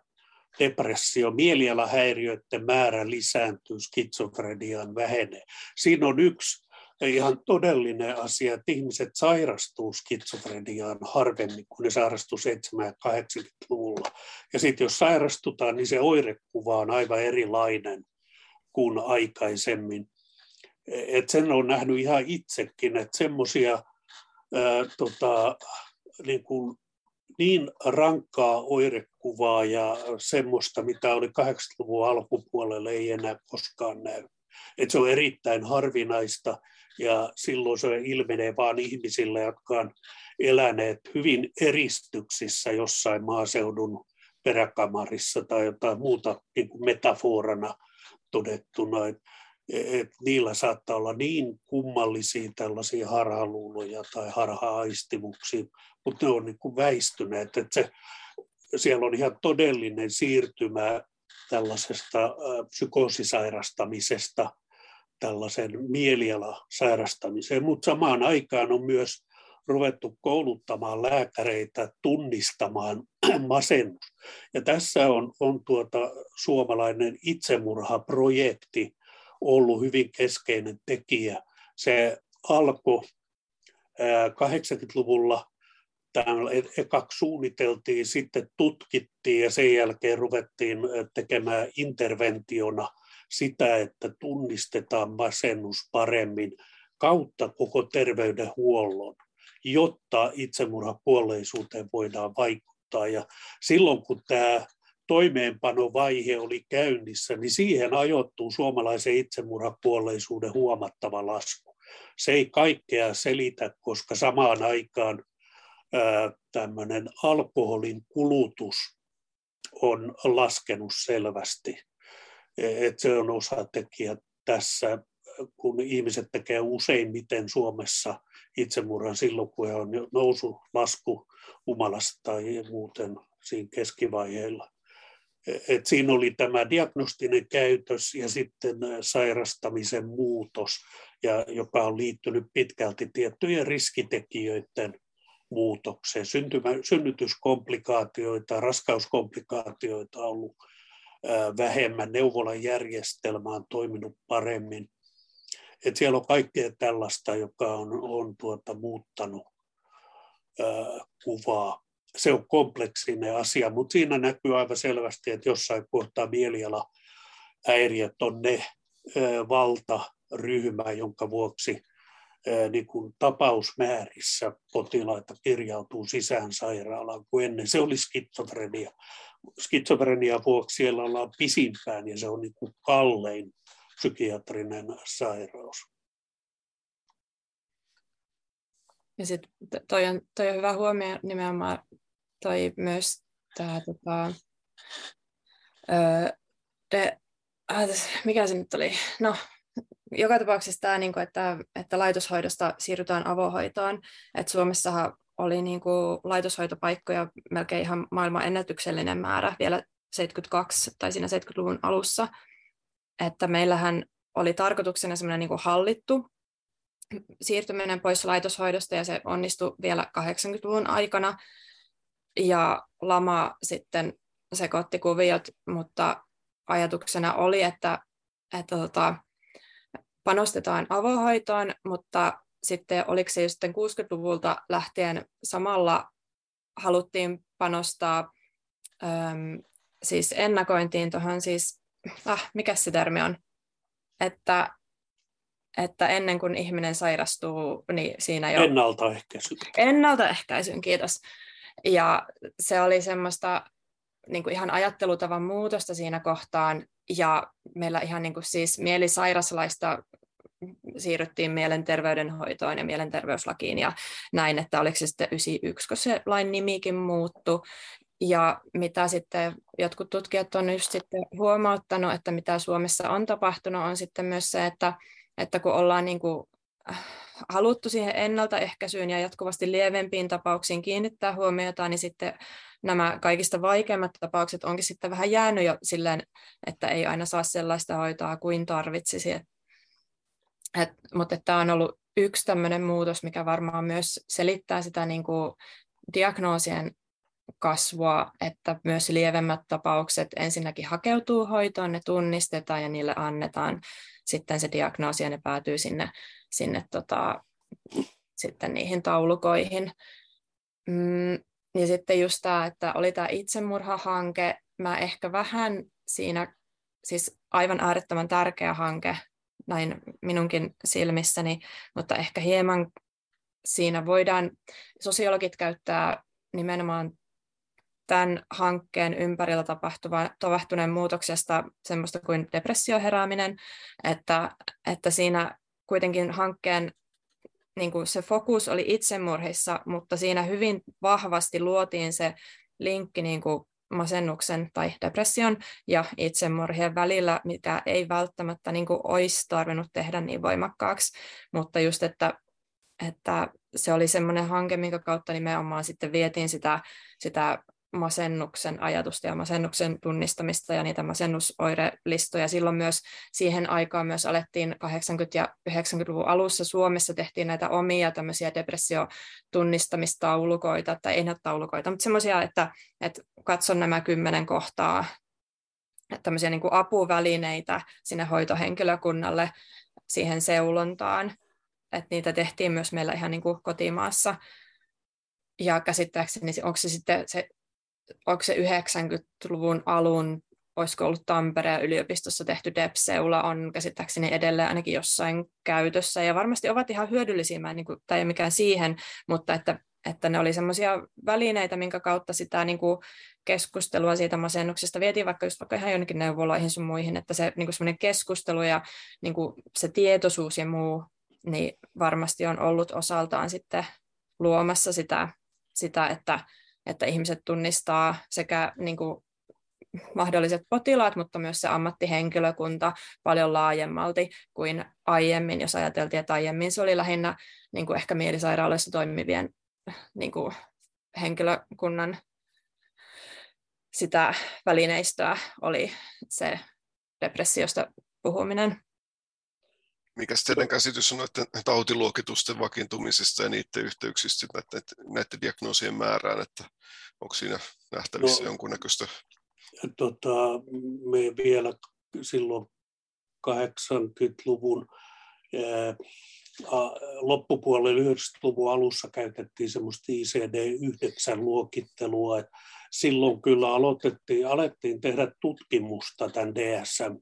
depressio, mielialahäiriöiden määrä lisääntyy, skitsofrenian vähenee. Siinä on yksi ihan todellinen asia, että ihmiset sairastuu skitsofreniaan harvemmin kuin ne sairastuu 70- 80-luvulla. Ja sitten jos sairastutaan, niin se oirekuva on aivan erilainen kuin aikaisemmin. Et sen on nähnyt ihan itsekin, että semmoisia tota, niin niin rankkaa oirekuvaa ja semmoista, mitä oli 80-luvun alkupuolella, ei enää koskaan näy. Et se on erittäin harvinaista ja silloin se ilmenee vain ihmisillä, jotka on eläneet hyvin eristyksissä jossain maaseudun peräkamarissa tai jotain muuta niin kuin metaforana todettuna. Et, et niillä saattaa olla niin kummallisia tällaisia harhaluuloja tai harha-aistimuksia, mutta ne on niin kuin väistyneet. Että se, siellä on ihan todellinen siirtymä tällaisesta psykoosisairastamisesta tällaisen mielialasairastamiseen, mutta samaan aikaan on myös ruvettu kouluttamaan lääkäreitä tunnistamaan (clears throat) masennus. Ja tässä on, on tuota suomalainen itsemurhaprojekti ollut hyvin keskeinen tekijä. Se alkoi 80-luvulla Täällä ekaksi suunniteltiin, sitten tutkittiin ja sen jälkeen ruvettiin tekemään interventiona sitä, että tunnistetaan masennus paremmin kautta koko terveydenhuollon, jotta itsemurhapuoleisuuteen voidaan vaikuttaa. Ja silloin kun tämä toimeenpanovaihe oli käynnissä, niin siihen ajoittuu suomalaisen itsemurhapuoleisuuden huomattava lasku. Se ei kaikkea selitä, koska samaan aikaan tämmöinen alkoholin kulutus on laskenut selvästi. Et se on osatekijä tässä, kun ihmiset tekee useimmiten Suomessa itsemurhan silloin, kun he on nousu, lasku humalasta tai muuten siinä keskivaiheella. E, et siinä oli tämä diagnostinen käytös ja sitten sairastamisen muutos, ja joka on liittynyt pitkälti tiettyjen riskitekijöiden muutokseen. Syntymä, synnytyskomplikaatioita, raskauskomplikaatioita on ollut vähemmän, neuvolan järjestelmä on toiminut paremmin. Et siellä on kaikkea tällaista, joka on, on tuota, muuttanut ää, kuvaa. Se on kompleksinen asia, mutta siinä näkyy aivan selvästi, että jossain kohtaa mielialahäiriöt on ne ää, valtaryhmä, jonka vuoksi niin kuin tapausmäärissä potilaita kirjautuu sisään sairaalaan kuin ennen. Se oli skitsofrenia. Skitsofrenia vuoksi siellä ollaan pisimpään ja se on niin kuin kallein psykiatrinen sairaus. Ja sitten toi on, toi on hyvä huomio nimenomaan toi myös tämä tota, de, äh, mikä se nyt oli, no joka tapauksessa tämä, niin kuin, että, että laitoshoidosta siirrytään avohoitoon. että Suomessahan oli niin kuin, laitoshoitopaikkoja melkein ihan maailman ennätyksellinen määrä vielä 72 tai siinä 70-luvun alussa. Että meillähän oli tarkoituksena semmoinen niin hallittu siirtyminen pois laitoshoidosta ja se onnistui vielä 80-luvun aikana. Ja lama sitten sekoitti kuviot, mutta ajatuksena oli, että, että tota, panostetaan avohoitoon, mutta sitten oliko se sitten 60-luvulta lähtien samalla haluttiin panostaa äm, siis ennakointiin tuohon siis, ah, mikä se termi on, että, että ennen kuin ihminen sairastuu, niin siinä jo... Ennaltaehkäisy. Ennaltaehkäisyn, kiitos. Ja se oli semmoista niin kuin ihan ajattelutavan muutosta siinä kohtaan, ja meillä ihan niin kuin siis mielisairaslaista siirryttiin mielenterveydenhoitoon ja mielenterveyslakiin ja näin, että oliko se sitten 91, kun se lain nimikin muuttui. Ja mitä sitten jotkut tutkijat on just sitten huomauttanut, että mitä Suomessa on tapahtunut, on sitten myös se, että, että kun ollaan niin kuin äh, haluttu siihen ennaltaehkäisyyn ja jatkuvasti lievempiin tapauksiin kiinnittää huomiota, niin sitten nämä kaikista vaikeimmat tapaukset onkin sitten vähän jäänyt jo silleen, että ei aina saa sellaista hoitoa kuin tarvitsisi. Et, mutta tämä on ollut yksi tämmöinen muutos, mikä varmaan myös selittää sitä niin kuin diagnoosien kasvua, että myös lievemmät tapaukset ensinnäkin hakeutuu hoitoon, ne tunnistetaan ja niille annetaan sitten se diagnoosi ja ne päätyy sinne, sinne tota, sitten niihin taulukoihin. Mm, ja sitten just tämä, että oli tämä itsemurhahanke, mä ehkä vähän siinä, siis aivan äärettömän tärkeä hanke näin minunkin silmissäni, mutta ehkä hieman siinä voidaan, sosiologit käyttää nimenomaan tämän hankkeen ympärillä tapahtuva, tapahtuneen muutoksesta semmoista kuin depressioherääminen, että, että siinä kuitenkin hankkeen niin kuin se fokus oli itsemurhissa, mutta siinä hyvin vahvasti luotiin se linkki niin kuin masennuksen tai depression ja itsemurhien välillä, mikä ei välttämättä niin kuin olisi tarvinnut tehdä niin voimakkaaksi, mutta just, että, että se oli semmoinen hanke, minkä kautta nimenomaan sitten vietiin sitä, sitä masennuksen ajatusta ja masennuksen tunnistamista ja niitä masennusoirelistoja. Silloin myös siihen aikaan myös alettiin 80- ja 90-luvun alussa Suomessa tehtiin näitä omia tämmöisiä depressiotunnistamistaulukoita, tai ei näitä taulukoita, mutta semmoisia, että, että katson nämä kymmenen kohtaa, tämmöisiä niin kuin apuvälineitä sinne hoitohenkilökunnalle siihen seulontaan. Että niitä tehtiin myös meillä ihan niin kuin kotimaassa ja käsittääkseni onko se sitten se onko se 90-luvun alun, olisiko ollut Tampereen yliopistossa tehty DEPSEULA, on käsittääkseni edelleen ainakin jossain käytössä, ja varmasti ovat ihan hyödyllisiä, mä en, niin kuin, tai ei mikään siihen, mutta että, että ne oli semmoisia välineitä, minkä kautta sitä niin kuin, keskustelua siitä masennuksesta vietiin vaikka just vaikka ihan jonnekin neuvoloihin sun muihin, että se niin kuin keskustelu ja niin kuin se tietoisuus ja muu, niin varmasti on ollut osaltaan sitten luomassa sitä, sitä että että ihmiset tunnistaa sekä niin kuin mahdolliset potilaat, mutta myös se ammattihenkilökunta paljon laajemmalti kuin aiemmin, jos ajateltiin, että aiemmin se oli lähinnä niin kuin ehkä mielisairaaloissa toimivien niin kuin henkilökunnan sitä välineistöä oli se depressiosta puhuminen. Mikä teidän käsitys on näiden tautiluokitusten vakiintumisesta ja niiden yhteyksistä näiden, näiden diagnoosien määrään, että onko siinä nähtävissä no, jonkunnäköistä? Tota, me vielä silloin 80-luvun loppupuolella 90-luvun alussa käytettiin semmoista ICD-9-luokittelua. Silloin kyllä aloitettiin, alettiin tehdä tutkimusta tämän DSM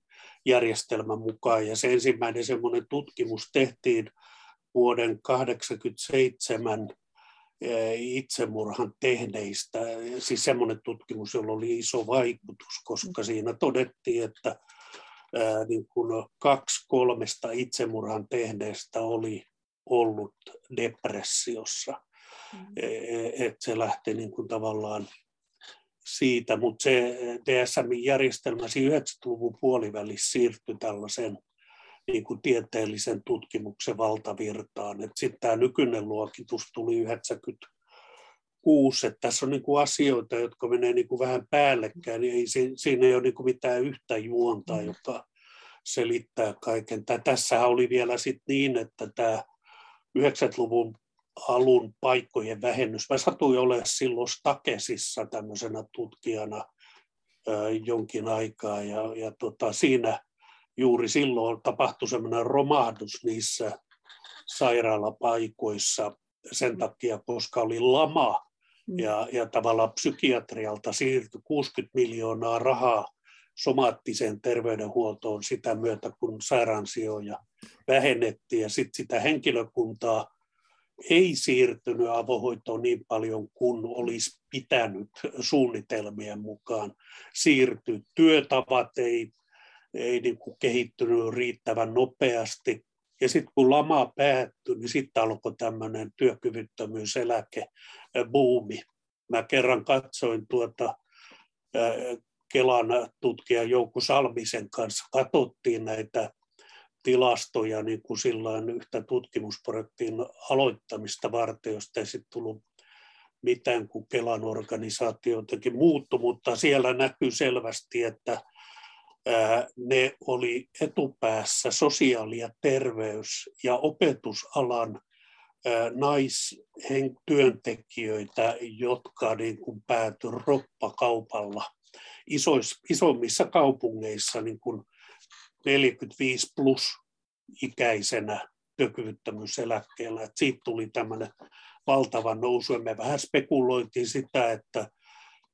järjestelmän mukaan. Ja se ensimmäinen semmoinen tutkimus tehtiin vuoden 1987 eh, itsemurhan tehneistä. Siis semmoinen tutkimus, jolla oli iso vaikutus, koska siinä todettiin, että eh, niin kuin kaksi kolmesta itsemurhan tehneestä oli ollut depressiossa. Mm. E, että se lähti niin kuin tavallaan siitä, mutta se DSM-järjestelmä 90-luvun puolivälissä siirtyi tällaisen niin kuin tieteellisen tutkimuksen valtavirtaan. Sitten tämä nykyinen luokitus tuli 96, että tässä on niin kuin asioita, jotka menee niin kuin vähän päällekkäin, niin ei, siinä ei ole niin kuin mitään yhtä juonta, mm. joka selittää kaiken. Tässä oli vielä sit niin, että tämä 90-luvun alun paikkojen vähennys. Mä satuin olemaan silloin Stakesissa tämmöisenä tutkijana jonkin aikaa ja, ja tota, siinä juuri silloin tapahtui semmoinen romahdus niissä sairaalapaikoissa sen takia, koska oli lama mm. ja, ja tavallaan psykiatrialta siirtyi 60 miljoonaa rahaa somaattiseen terveydenhuoltoon sitä myötä, kun sairaansijoja vähennettiin ja sitten sitä henkilökuntaa ei siirtynyt avohoitoon niin paljon kuin olisi pitänyt suunnitelmien mukaan siirtyä. Työtavat ei, ei niin kuin kehittynyt riittävän nopeasti. Ja sitten kun lama päättyi, niin sitten alkoi tämmöinen työkyvyttömyyseläke buumi. Mä kerran katsoin tuota Kelan tutkija Joukko Salmisen kanssa, katsottiin näitä tilastoja niin kuin silloin yhtä tutkimusprojektin aloittamista varten, josta ei sitten tullut mitään, kun Kelan organisaatio jotenkin muuttui, mutta siellä näkyy selvästi, että ne oli etupäässä sosiaali- ja terveys- ja opetusalan naistyöntekijöitä, jotka niin kuin päätyi roppakaupalla isois, isommissa kaupungeissa niin kuin 45 plus ikäisenä työkyvyttömyyseläkkeellä. Että siitä tuli tämmöinen valtava nousu. Ja me vähän spekuloitiin sitä, että,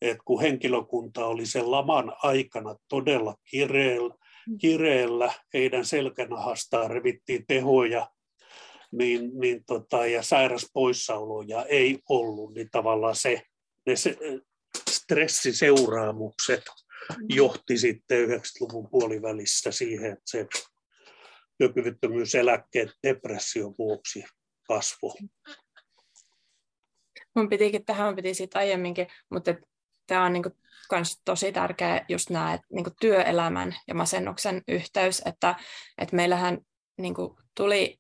että kun henkilökunta oli sen laman aikana todella kireellä, mm. kireellä heidän selkänahastaan revittiin tehoja, niin, niin tota, ja sairaspoissaoloja ei ollut, niin tavallaan se, ne se, stressiseuraamukset mm. Johti sitten 90-luvun puolivälissä siihen, että se työkyvyttömyyseläkkeet depression vuoksi kasvoi. Mun pitikin, tähän piti siitä aiemminkin, mutta tämä on niinku kans tosi tärkeä just nämä niinku työelämän ja masennuksen yhteys, että, että meillähän niinku tuli,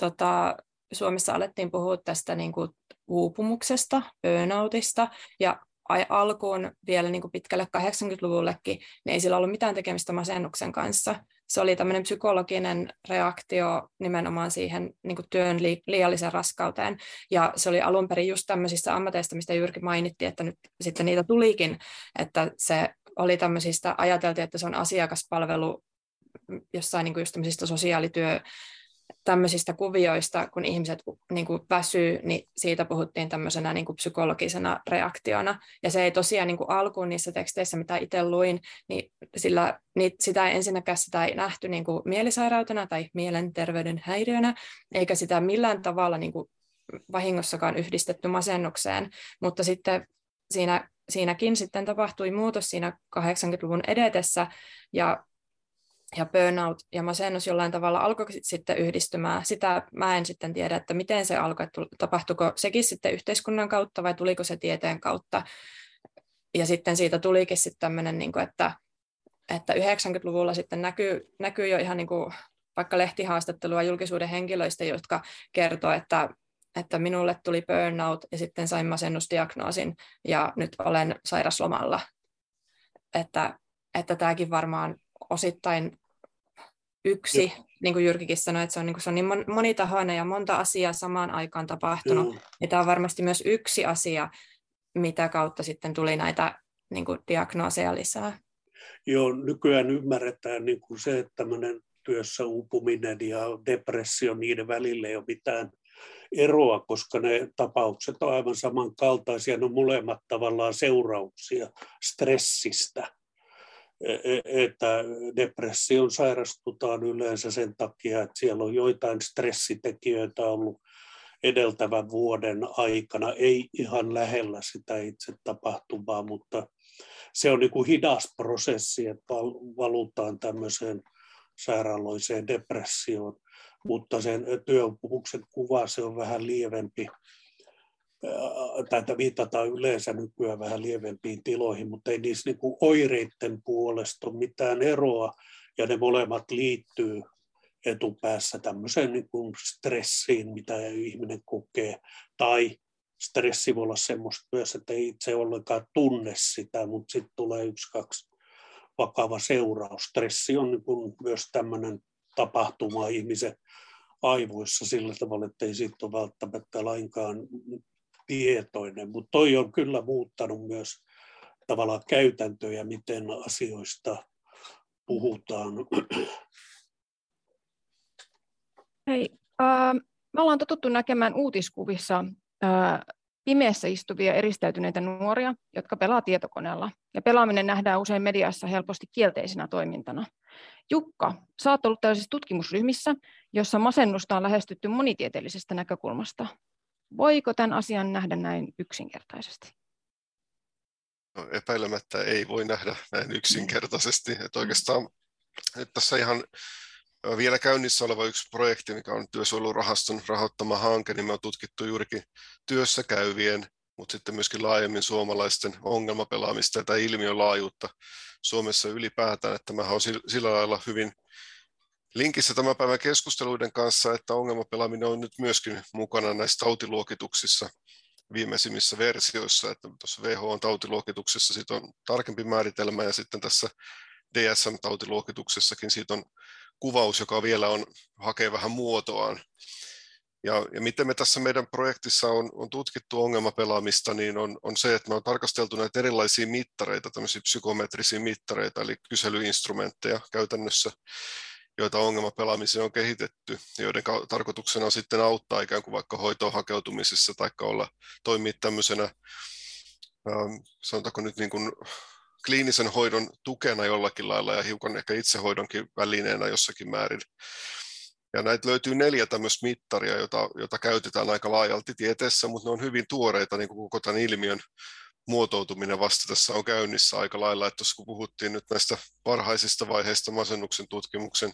tota, Suomessa alettiin puhua tästä niinku uupumuksesta, burnoutista, ja alkuun vielä niin kuin pitkälle 80-luvullekin, niin ei sillä ollut mitään tekemistä masennuksen kanssa. Se oli tämmöinen psykologinen reaktio nimenomaan siihen niin kuin työn liiallisen raskauteen. Ja se oli alun perin just tämmöisistä ammateista, mistä Jyrki mainitti, että nyt sitten niitä tulikin, että se oli tämmöisistä, ajateltiin, että se on asiakaspalvelu jossain niin kuin just sosiaalityö tämmöisistä kuvioista, kun ihmiset niin kuin väsyy, niin siitä puhuttiin tämmöisenä niin kuin psykologisena reaktiona. Ja se ei tosiaan niin kuin alkuun niissä teksteissä, mitä itse luin, niin sillä niin sitä ei ensinnäkään sitä ei nähty niin kuin mielisairautena tai mielenterveyden häiriönä, eikä sitä millään tavalla niin kuin vahingossakaan yhdistetty masennukseen, mutta sitten siinä, siinäkin sitten tapahtui muutos siinä 80-luvun edetessä, ja ja burnout ja masennus jollain tavalla alkoi sitten yhdistymään. Sitä mä en sitten tiedä, että miten se alkoi, tapahtuiko sekin sitten yhteiskunnan kautta vai tuliko se tieteen kautta. Ja sitten siitä tulikin sitten tämmöinen, niin että, että 90-luvulla sitten näkyy, näkyy jo ihan niin kuin vaikka lehtihaastattelua julkisuuden henkilöistä, jotka kertoo, että, että minulle tuli burnout ja sitten sain masennusdiagnoosin ja nyt olen sairaslomalla. Että, että tämäkin varmaan osittain yksi, Joo. niin kuin Jyrkikin sanoi, että se on, niin, kuin, se on niin monitahoinen ja monta asiaa samaan aikaan tapahtunut. Joo. Ja tämä on varmasti myös yksi asia, mitä kautta sitten tuli näitä niin kuin diagnooseja lisää. Joo, nykyään ymmärretään niin kuin se, että tämmöinen työssä uupuminen ja depressio, niiden välillä ei ole mitään eroa, koska ne tapaukset on aivan samankaltaisia, ne on molemmat tavallaan seurauksia stressistä. E, e, että depression sairastutaan yleensä sen takia, että siellä on joitain stressitekijöitä ollut edeltävän vuoden aikana, ei ihan lähellä sitä itse tapahtumaa, mutta se on niin kuin hidas prosessi, että valutaan tämmöiseen sairaaloiseen depressioon, mutta sen työuupumuksen kuva se on vähän lievempi tai viitataan yleensä nykyään vähän lievempiin tiloihin, mutta ei niissä niin kuin oireiden puolesta ole mitään eroa, ja ne molemmat liittyy etupäässä tämmöiseen niin kuin stressiin, mitä ihminen kokee, tai stressi voi olla semmoista myös, että ei itse ollenkaan tunne sitä, mutta sitten tulee yksi, kaksi vakava seuraus. Stressi on niin kuin myös tämmöinen tapahtuma ihmisen aivoissa sillä tavalla, että ei siitä ole välttämättä lainkaan tietoinen, mutta toi on kyllä muuttanut myös tavallaan käytäntöjä, miten asioista puhutaan. Hei, äh, me ollaan totuttu näkemään uutiskuvissa äh, pimeässä istuvia eristäytyneitä nuoria, jotka pelaa tietokoneella. Ja pelaaminen nähdään usein mediassa helposti kielteisenä toimintana. Jukka, sä oot ollut tällaisissa tutkimusryhmissä, jossa masennusta on lähestytty monitieteellisestä näkökulmasta. Voiko tämän asian nähdä näin yksinkertaisesti? No, epäilemättä ei voi nähdä näin yksinkertaisesti. Että oikeastaan että tässä ihan vielä käynnissä oleva yksi projekti, mikä on työsuojelurahaston rahoittama hanke, niin me on tutkittu juurikin työssä käyvien, mutta sitten myöskin laajemmin suomalaisten ongelmapelaamista tai ilmiön laajuutta Suomessa ylipäätään, että tämä on sillä lailla hyvin linkissä tämän päivän keskusteluiden kanssa, että ongelmapelaaminen on nyt myöskin mukana näissä tautiluokituksissa. viimeisimmissä versioissa, että tuossa WHO-tautiluokituksessa siitä on tarkempi määritelmä ja sitten tässä DSM-tautiluokituksessakin siitä on kuvaus, joka vielä on, hakee vähän muotoaan. Ja, ja miten me tässä meidän projektissa on, on tutkittu ongelmapelaamista, niin on, on se, että me on tarkasteltu näitä erilaisia mittareita, tämmöisiä psykometrisiä mittareita, eli kyselyinstrumentteja käytännössä, joita ongelmapelaamiseen on kehitetty, joiden tarkoituksena on sitten auttaa ikään kuin vaikka hoitoon hakeutumisessa tai olla toimia tämmöisenä, ähm, sanotaanko nyt niin kuin kliinisen hoidon tukena jollakin lailla ja hiukan ehkä itsehoidonkin välineenä jossakin määrin. Ja näitä löytyy neljä tämmöistä mittaria, jota, käytetään aika laajalti tieteessä, mutta ne on hyvin tuoreita niin kuin koko tämän ilmiön muotoutuminen vasta tässä on käynnissä aika lailla, että kun puhuttiin nyt näistä parhaisista vaiheista masennuksen tutkimuksen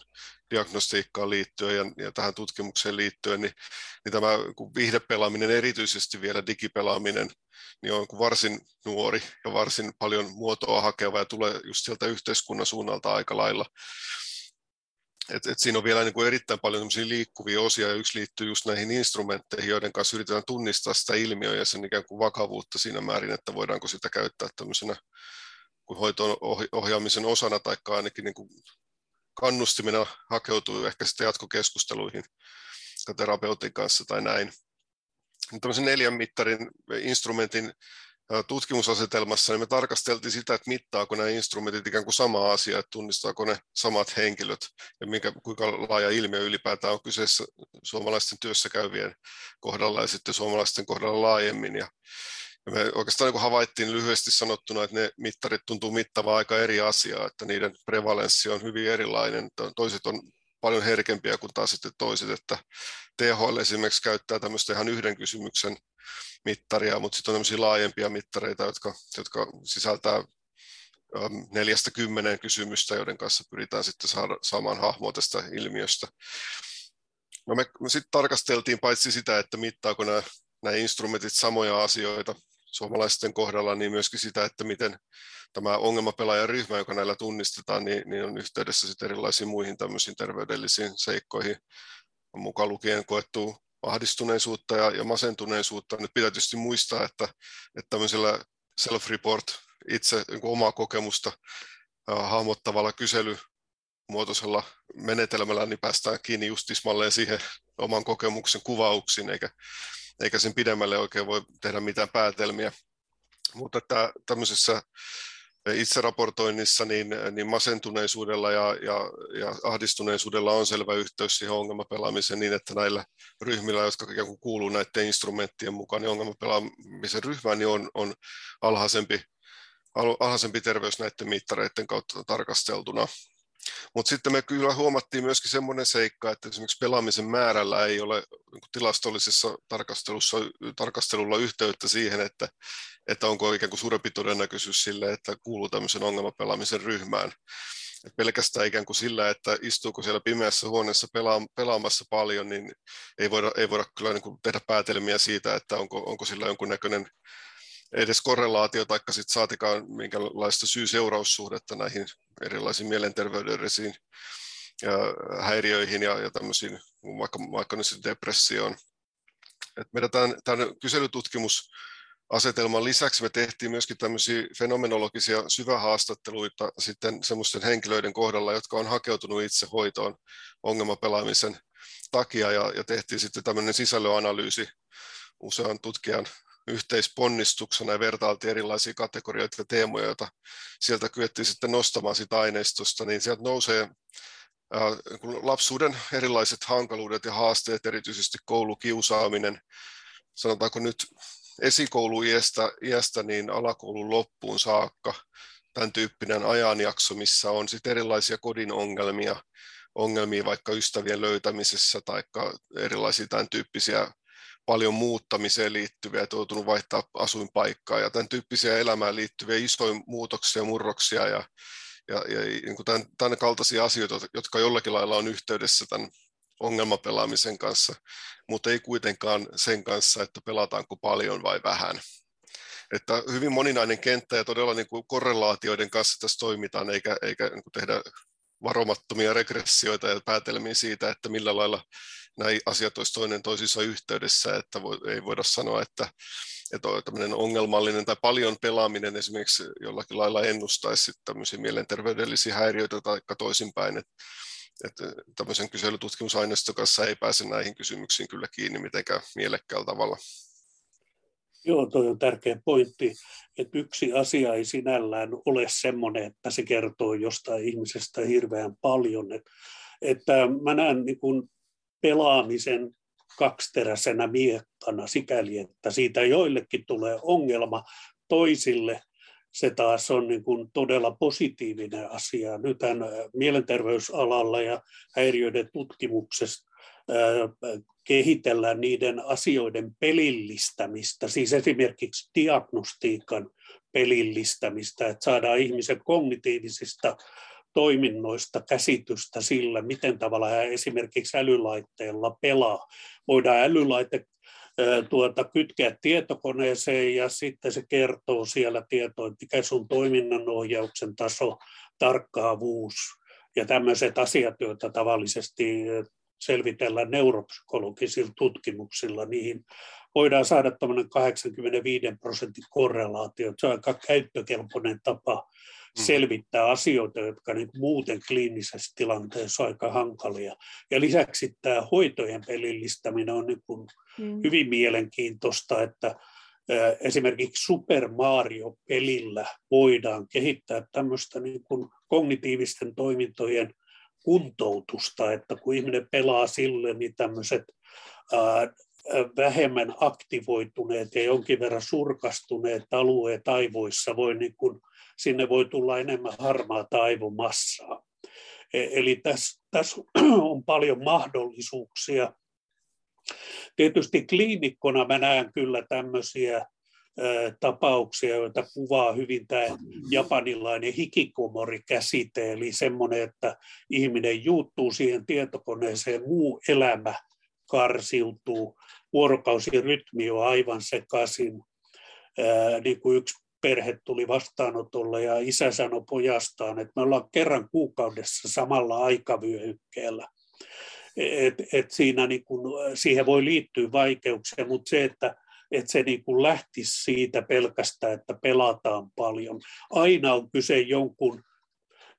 diagnostiikkaan liittyen ja, ja tähän tutkimukseen liittyen, niin, niin tämä vihdepelaaminen, erityisesti vielä digipelaaminen, niin on varsin nuori ja varsin paljon muotoa hakeva ja tulee just sieltä yhteiskunnan suunnalta aika lailla. Et, et siinä on vielä niin kuin erittäin paljon liikkuvia osia, ja yksi liittyy just näihin instrumentteihin, joiden kanssa yritetään tunnistaa sitä ilmiöä ja sen ikään kuin vakavuutta siinä määrin, että voidaanko sitä käyttää tämmöisenä kuin hoitoon ohjaamisen osana, tai ainakin niin kuin kannustimena hakeutuu ehkä sitten jatkokeskusteluihin terapeutin kanssa tai näin. Tämmöisen neljän mittarin instrumentin tutkimusasetelmassa, niin me tarkasteltiin sitä, että mittaako nämä instrumentit ikään kuin sama asia, että tunnistaako ne samat henkilöt ja minkä, kuinka laaja ilmiö ylipäätään on kyseessä suomalaisten työssä käyvien kohdalla ja sitten suomalaisten kohdalla laajemmin. Ja, ja me oikeastaan niin havaittiin lyhyesti sanottuna, että ne mittarit tuntuu mittavaa aika eri asiaa, että niiden prevalenssi on hyvin erilainen. Toiset on paljon herkempiä kuin taas sitten toiset, että THL esimerkiksi käyttää tämmöistä ihan yhden kysymyksen mittaria, mutta sitten on tämmöisiä laajempia mittareita, jotka, jotka sisältää ähm, neljästä kymmeneen kysymystä, joiden kanssa pyritään sitten saada, saamaan hahmoa tästä ilmiöstä. No me, me sitten tarkasteltiin paitsi sitä, että mittaako nämä, nämä instrumentit samoja asioita suomalaisten kohdalla, niin myöskin sitä, että miten tämä ongelmapelaajaryhmä, joka näillä tunnistetaan, niin, niin on yhteydessä sitten erilaisiin muihin tämmöisiin terveydellisiin seikkoihin, mukaan lukien koettu ahdistuneisuutta ja, ja masentuneisuutta. Nyt pitää tietysti muistaa, että, että tämmöisellä self-report, itse niin omaa kokemusta äh, hahmottavalla kyselymuotoisella menetelmällä, niin päästään kiinni just tismalleen siihen oman kokemuksen kuvauksiin, eikä, eikä sen pidemmälle oikein voi tehdä mitään päätelmiä. Mutta että tämmöisessä itseraportoinnissa niin, niin masentuneisuudella ja, ja, ja ahdistuneisuudella on selvä yhteys siihen ongelmapelaamiseen niin, että näillä ryhmillä, jotka ikään kuin kuuluu näiden instrumenttien mukaan, niin ongelmapelaamisen ryhmään niin on, on alhaisempi, alhaisempi terveys näiden mittareiden kautta tarkasteltuna. Mutta sitten me kyllä huomattiin myöskin semmoinen seikka, että esimerkiksi pelaamisen määrällä ei ole niin tilastollisessa tarkastelussa, tarkastelulla yhteyttä siihen, että, että onko ikään kuin suurempi todennäköisyys sille, että kuuluu tämmöisen ongelmapelaamisen ryhmään. Et pelkästään ikään kuin sillä, että istuuko siellä pimeässä huoneessa pelaa, pelaamassa paljon, niin ei voida, ei voida kyllä niin kuin tehdä päätelmiä siitä, että onko, onko sillä jonkunnäköinen edes korrelaatio, tai sitten saatikaan minkälaista syy-seuraussuhdetta näihin erilaisiin mielenterveydellisiin häiriöihin ja, ja tämmöisiin, vaikka, vaikka nyt depressioon. Et meidän tämän, tämän kyselytutkimus asetelman lisäksi me tehtiin myöskin tämmöisiä fenomenologisia syvähaastatteluita sitten semmoisten henkilöiden kohdalla, jotka on hakeutunut itse hoitoon ongelmapelaamisen takia ja, ja tehtiin sitten tämmöinen sisällöanalyysi usean tutkijan yhteisponnistuksena ja vertailtiin erilaisia kategorioita ja teemoja, joita sieltä kyettiin sitten nostamaan sitä aineistosta, niin sieltä nousee lapsuuden erilaiset hankaluudet ja haasteet, erityisesti koulukiusaaminen, sanotaanko nyt esikouluiästä iästä niin alakoulun loppuun saakka, tämän tyyppinen ajanjakso, missä on sitten erilaisia kodin ongelmia, ongelmia vaikka ystävien löytämisessä tai erilaisia tämän tyyppisiä paljon muuttamiseen liittyviä, että joutunut vaihtaa asuinpaikkaa ja tämän tyyppisiä elämään liittyviä isoja muutoksia, murroksia ja, ja, ja niin kuin tämän, tämän kaltaisia asioita, jotka jollakin lailla on yhteydessä tämän ongelmapelaamisen kanssa, mutta ei kuitenkaan sen kanssa, että pelataanko paljon vai vähän. Että hyvin moninainen kenttä ja todella niin kuin korrelaatioiden kanssa tässä toimitaan, eikä, eikä niin kuin tehdä varomattomia regressioita ja päätelmiä siitä, että millä lailla nämä asiat olisi toinen toisissa yhteydessä, että ei voida sanoa, että, että tämmöinen ongelmallinen tai paljon pelaaminen esimerkiksi jollakin lailla ennustaisi tämmöisiä mielenterveydellisiä häiriöitä tai toisinpäin, että, että tämmöisen kyselytutkimusaineiston kanssa ei pääse näihin kysymyksiin kyllä kiinni mitenkään mielekkäällä tavalla. Joo, tuo on tärkeä pointti, että yksi asia ei sinällään ole semmoinen, että se kertoo jostain ihmisestä hirveän paljon. Että, että mä näen niin kuin pelaamisen kaksiteräisenä miekkana sikäli, että siitä joillekin tulee ongelma, toisille se taas on niin kuin todella positiivinen asia. Nythän mielenterveysalalla ja häiriöiden tutkimuksessa kehitellään niiden asioiden pelillistämistä, siis esimerkiksi diagnostiikan pelillistämistä, että saadaan ihmisen kognitiivisista toiminnoista käsitystä sillä, miten tavalla hän esimerkiksi älylaitteella pelaa. Voidaan älylaite tuota, kytkeä tietokoneeseen ja sitten se kertoo siellä tietoa, että mikä sun toiminnanohjauksen taso, tarkkaavuus ja tämmöiset asiat, joita tavallisesti selvitellä neuropsykologisilla tutkimuksilla, niihin voidaan saada 85 prosentin korrelaatio. Se on aika käyttökelpoinen tapa. Selvittää asioita, jotka niin muuten kliinisessä tilanteessa on aika hankalia. Ja lisäksi tämä hoitojen pelillistäminen on niin kuin mm. hyvin mielenkiintoista, että esimerkiksi Super Mario-pelillä voidaan kehittää tämmöistä niin kuin kognitiivisten toimintojen kuntoutusta, että kun ihminen pelaa sille, niin tämmöiset vähemmän aktivoituneet ja jonkin verran surkastuneet alueet aivoissa voi niin kuin, sinne voi tulla enemmän harmaata aivomassaa. E, eli tässä, tässä on paljon mahdollisuuksia. Tietysti kliinikkona mä näen kyllä tämmöisiä tapauksia, joita kuvaa hyvin tämä japanilainen hikikomori-käsite, eli semmoinen, että ihminen juuttuu siihen tietokoneeseen, muu elämä karsiutuu, vuorokausirytmi on aivan sekaisin, niin kuin yksi perhe tuli vastaanotolle ja isä sanoi pojastaan, että me ollaan kerran kuukaudessa samalla aikavyöhykkeellä. Et, et siinä niin kun, siihen voi liittyä vaikeuksia, mutta se, että että se niin kuin lähtisi siitä pelkästään, että pelataan paljon. Aina on kyse jonkun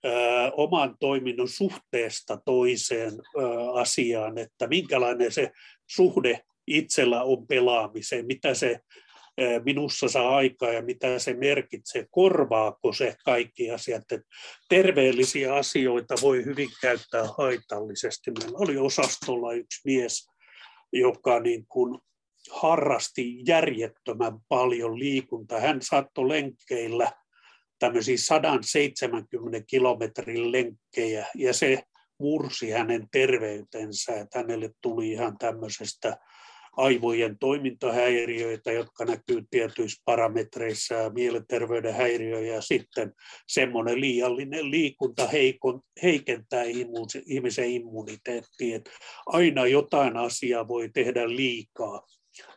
ö, oman toiminnon suhteesta toiseen ö, asiaan, että minkälainen se suhde itsellä on pelaamiseen, mitä se minussa saa aikaa ja mitä se merkitsee, korvaako se kaikki asiat. Että terveellisiä asioita voi hyvin käyttää haitallisesti. Meillä oli osastolla yksi mies, joka niin kuin harrasti järjettömän paljon liikuntaa. Hän saattoi lenkkeillä tämmöisiä 170 kilometrin lenkkejä ja se mursi hänen terveytensä, että hänelle tuli ihan tämmöisestä aivojen toimintahäiriöitä, jotka näkyy tietyissä parametreissa ja mielenterveyden häiriöjä ja sitten semmoinen liiallinen liikunta heikon, heikentää ihmisen immuniteettia. Aina jotain asiaa voi tehdä liikaa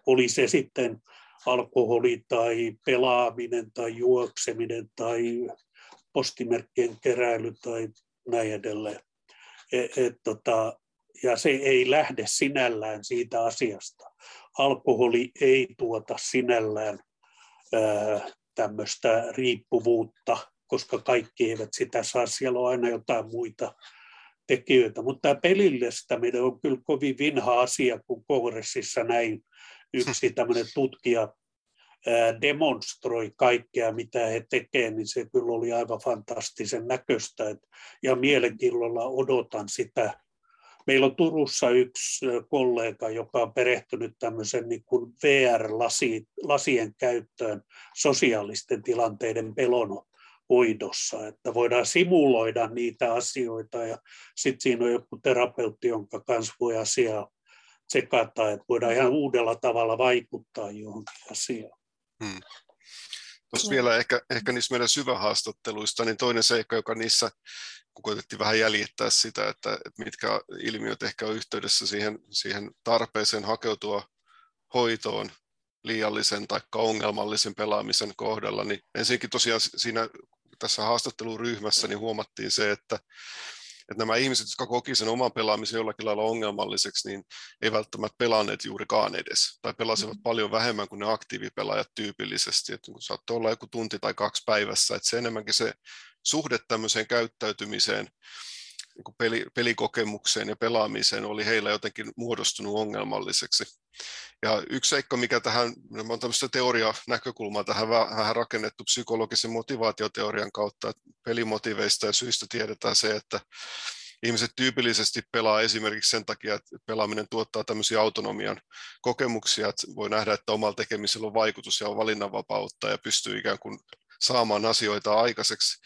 oli se sitten alkoholi tai pelaaminen tai juokseminen tai postimerkkien keräily tai näin edelleen. Et, et, tota, ja se ei lähde sinällään siitä asiasta. Alkoholi ei tuota sinällään tämmöistä riippuvuutta, koska kaikki eivät sitä saa. Siellä on aina jotain muita tekijöitä. Mutta tämä pelillistäminen on kyllä kovin vinha asia, kun kongressissa näin yksi tämmöinen tutkija demonstroi kaikkea, mitä he tekevät, niin se kyllä oli aivan fantastisen näköistä. Ja mielenkiinnolla odotan sitä. Meillä on Turussa yksi kollega, joka on perehtynyt tämmöisen niin kuin VR-lasien käyttöön sosiaalisten tilanteiden pelon hoidossa, että voidaan simuloida niitä asioita ja sitten siinä on joku terapeutti, jonka kanssa voi asiaa tsekata, että voidaan ihan uudella tavalla vaikuttaa johonkin asiaan. Hmm. Tuossa vielä ehkä, ehkä niissä meidän syvähaastatteluista, niin toinen seikka, joka niissä, kun koitettiin vähän jäljittää sitä, että, että mitkä ilmiöt ehkä on yhteydessä siihen, siihen tarpeeseen hakeutua hoitoon liiallisen tai ongelmallisen pelaamisen kohdalla, niin ensinnäkin tosiaan siinä tässä haastatteluryhmässä niin huomattiin se, että, että nämä ihmiset, jotka koki sen oman pelaamisen jollakin lailla ongelmalliseksi, niin ei välttämättä pelanneet juurikaan edes, tai pelasivat mm. paljon vähemmän kuin ne aktiivipelaajat tyypillisesti, että kun saattoi olla joku tunti tai kaksi päivässä, että se enemmänkin se suhde tämmöiseen käyttäytymiseen, niin peli, pelikokemukseen ja pelaamiseen oli heillä jotenkin muodostunut ongelmalliseksi. Ja yksi seikka, mikä tähän, on tämmöistä teoria-näkökulmaa tähän vähän rakennettu psykologisen motivaatioteorian kautta, että pelimotiveista ja syistä tiedetään se, että ihmiset tyypillisesti pelaa esimerkiksi sen takia, että pelaaminen tuottaa tämmöisiä autonomian kokemuksia, että voi nähdä, että omalla tekemisellä on vaikutus ja on valinnanvapautta ja pystyy ikään kuin saamaan asioita aikaiseksi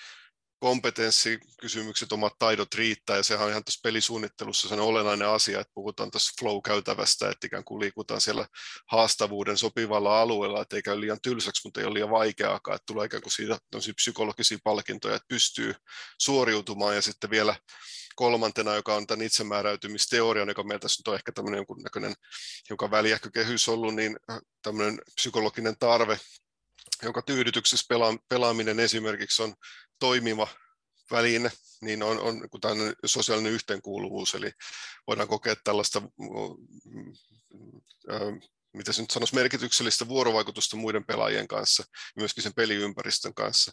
kompetenssikysymykset, omat taidot riittää, ja sehän on ihan tässä pelisuunnittelussa sen olennainen asia, että puhutaan tässä flow-käytävästä, että ikään kuin liikutaan siellä haastavuuden sopivalla alueella, että ei käy liian tylsäksi, mutta ei ole liian vaikeaakaan, että tulee ikään kuin siitä psykologisia palkintoja, että pystyy suoriutumaan, ja sitten vielä kolmantena, joka on tämän itsemääräytymisteorian, joka meillä tässä nyt on ehkä tämmöinen jonkunnäköinen hiukan väliähkykehys ollut, niin tämmöinen psykologinen tarve jonka tyydytyksessä pela, pelaaminen esimerkiksi on toimiva väline, niin on, on tällainen sosiaalinen yhteenkuuluvuus, eli voidaan kokea tällaista, mitä se nyt sanoisi, merkityksellistä vuorovaikutusta muiden pelaajien kanssa ja myöskin sen peliympäristön kanssa.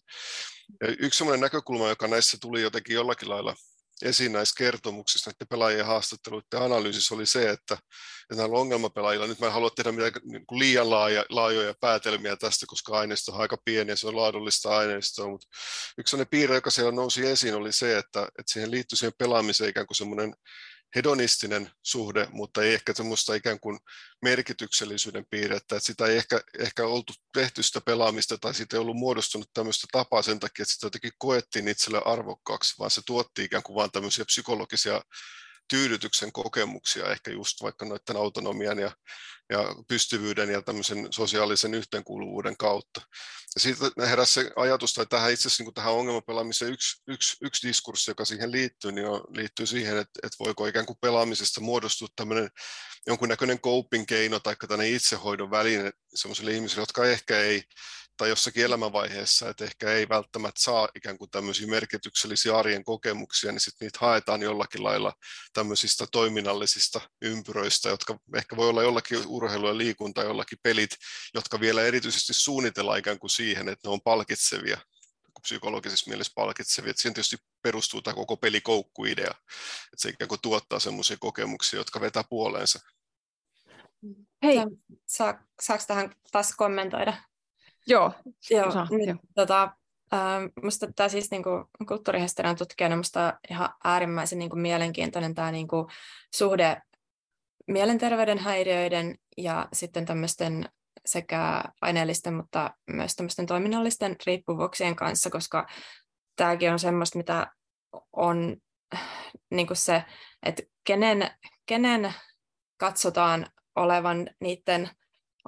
Ja yksi sellainen näkökulma, joka näissä tuli jotenkin jollakin lailla esiin näissä kertomuksissa, näiden pelaajien haastatteluiden analyysissä oli se, että, että näillä ongelmapelaajilla, nyt mä en halua tehdä mitään niin kuin liian laaja, laajoja päätelmiä tästä, koska aineisto on aika pieni ja se on laadullista aineistoa, mutta yksi sellainen piirre, joka siellä nousi esiin, oli se, että, että siihen liittyy siihen pelaamiseen ikään kuin semmoinen hedonistinen suhde, mutta ei ehkä semmoista ikään kuin merkityksellisyyden piirrettä, että sitä ei ehkä, ehkä oltu tehty sitä pelaamista tai siitä ei ollut muodostunut tämmöistä tapaa sen takia, että sitä jotenkin koettiin itselle arvokkaaksi, vaan se tuotti ikään kuin vain tämmöisiä psykologisia tyydytyksen kokemuksia, ehkä just vaikka noiden autonomian ja, ja pystyvyyden ja tämmöisen sosiaalisen yhteenkuuluvuuden kautta. Ja siitä heräsi se ajatus, tai tähän itse asiassa niin tähän ongelmapelaamiseen yksi, yksi, yksi diskurssi, joka siihen liittyy, niin on, liittyy siihen, että, että voiko ikään kuin pelaamisesta muodostua tämmöinen jonkunnäköinen coping-keino tai tämmöinen itsehoidon väline sellaisille ihmisille, jotka ehkä ei tai jossakin elämänvaiheessa, että ehkä ei välttämättä saa ikään kuin tämmöisiä merkityksellisiä arjen kokemuksia, niin sitten niitä haetaan jollakin lailla tämmöisistä toiminnallisista ympyröistä, jotka ehkä voi olla jollakin urheilu ja liikunta, jollakin pelit, jotka vielä erityisesti suunnitellaan ikään kuin siihen, että ne on palkitsevia psykologisessa mielessä palkitsevia. Että siihen tietysti perustuu tämä koko pelikoukkuidea, että se ikään kuin tuottaa semmoisia kokemuksia, jotka vetää puoleensa. Hei. Saa, saako tähän taas kommentoida? Joo, joo, saa, nyt, jo. Tota, äh, musta tämä siis niinku, kulttuurihistorian tutkijana musta ihan äärimmäisen niinku, mielenkiintoinen tämä niinku, suhde mielenterveyden häiriöiden ja sitten tämmöisten sekä aineellisten, mutta myös tämmöisten toiminnallisten riippuvuuksien kanssa, koska tämäkin on semmoista, mitä on niin kuin se, että kenen, kenen katsotaan olevan niiden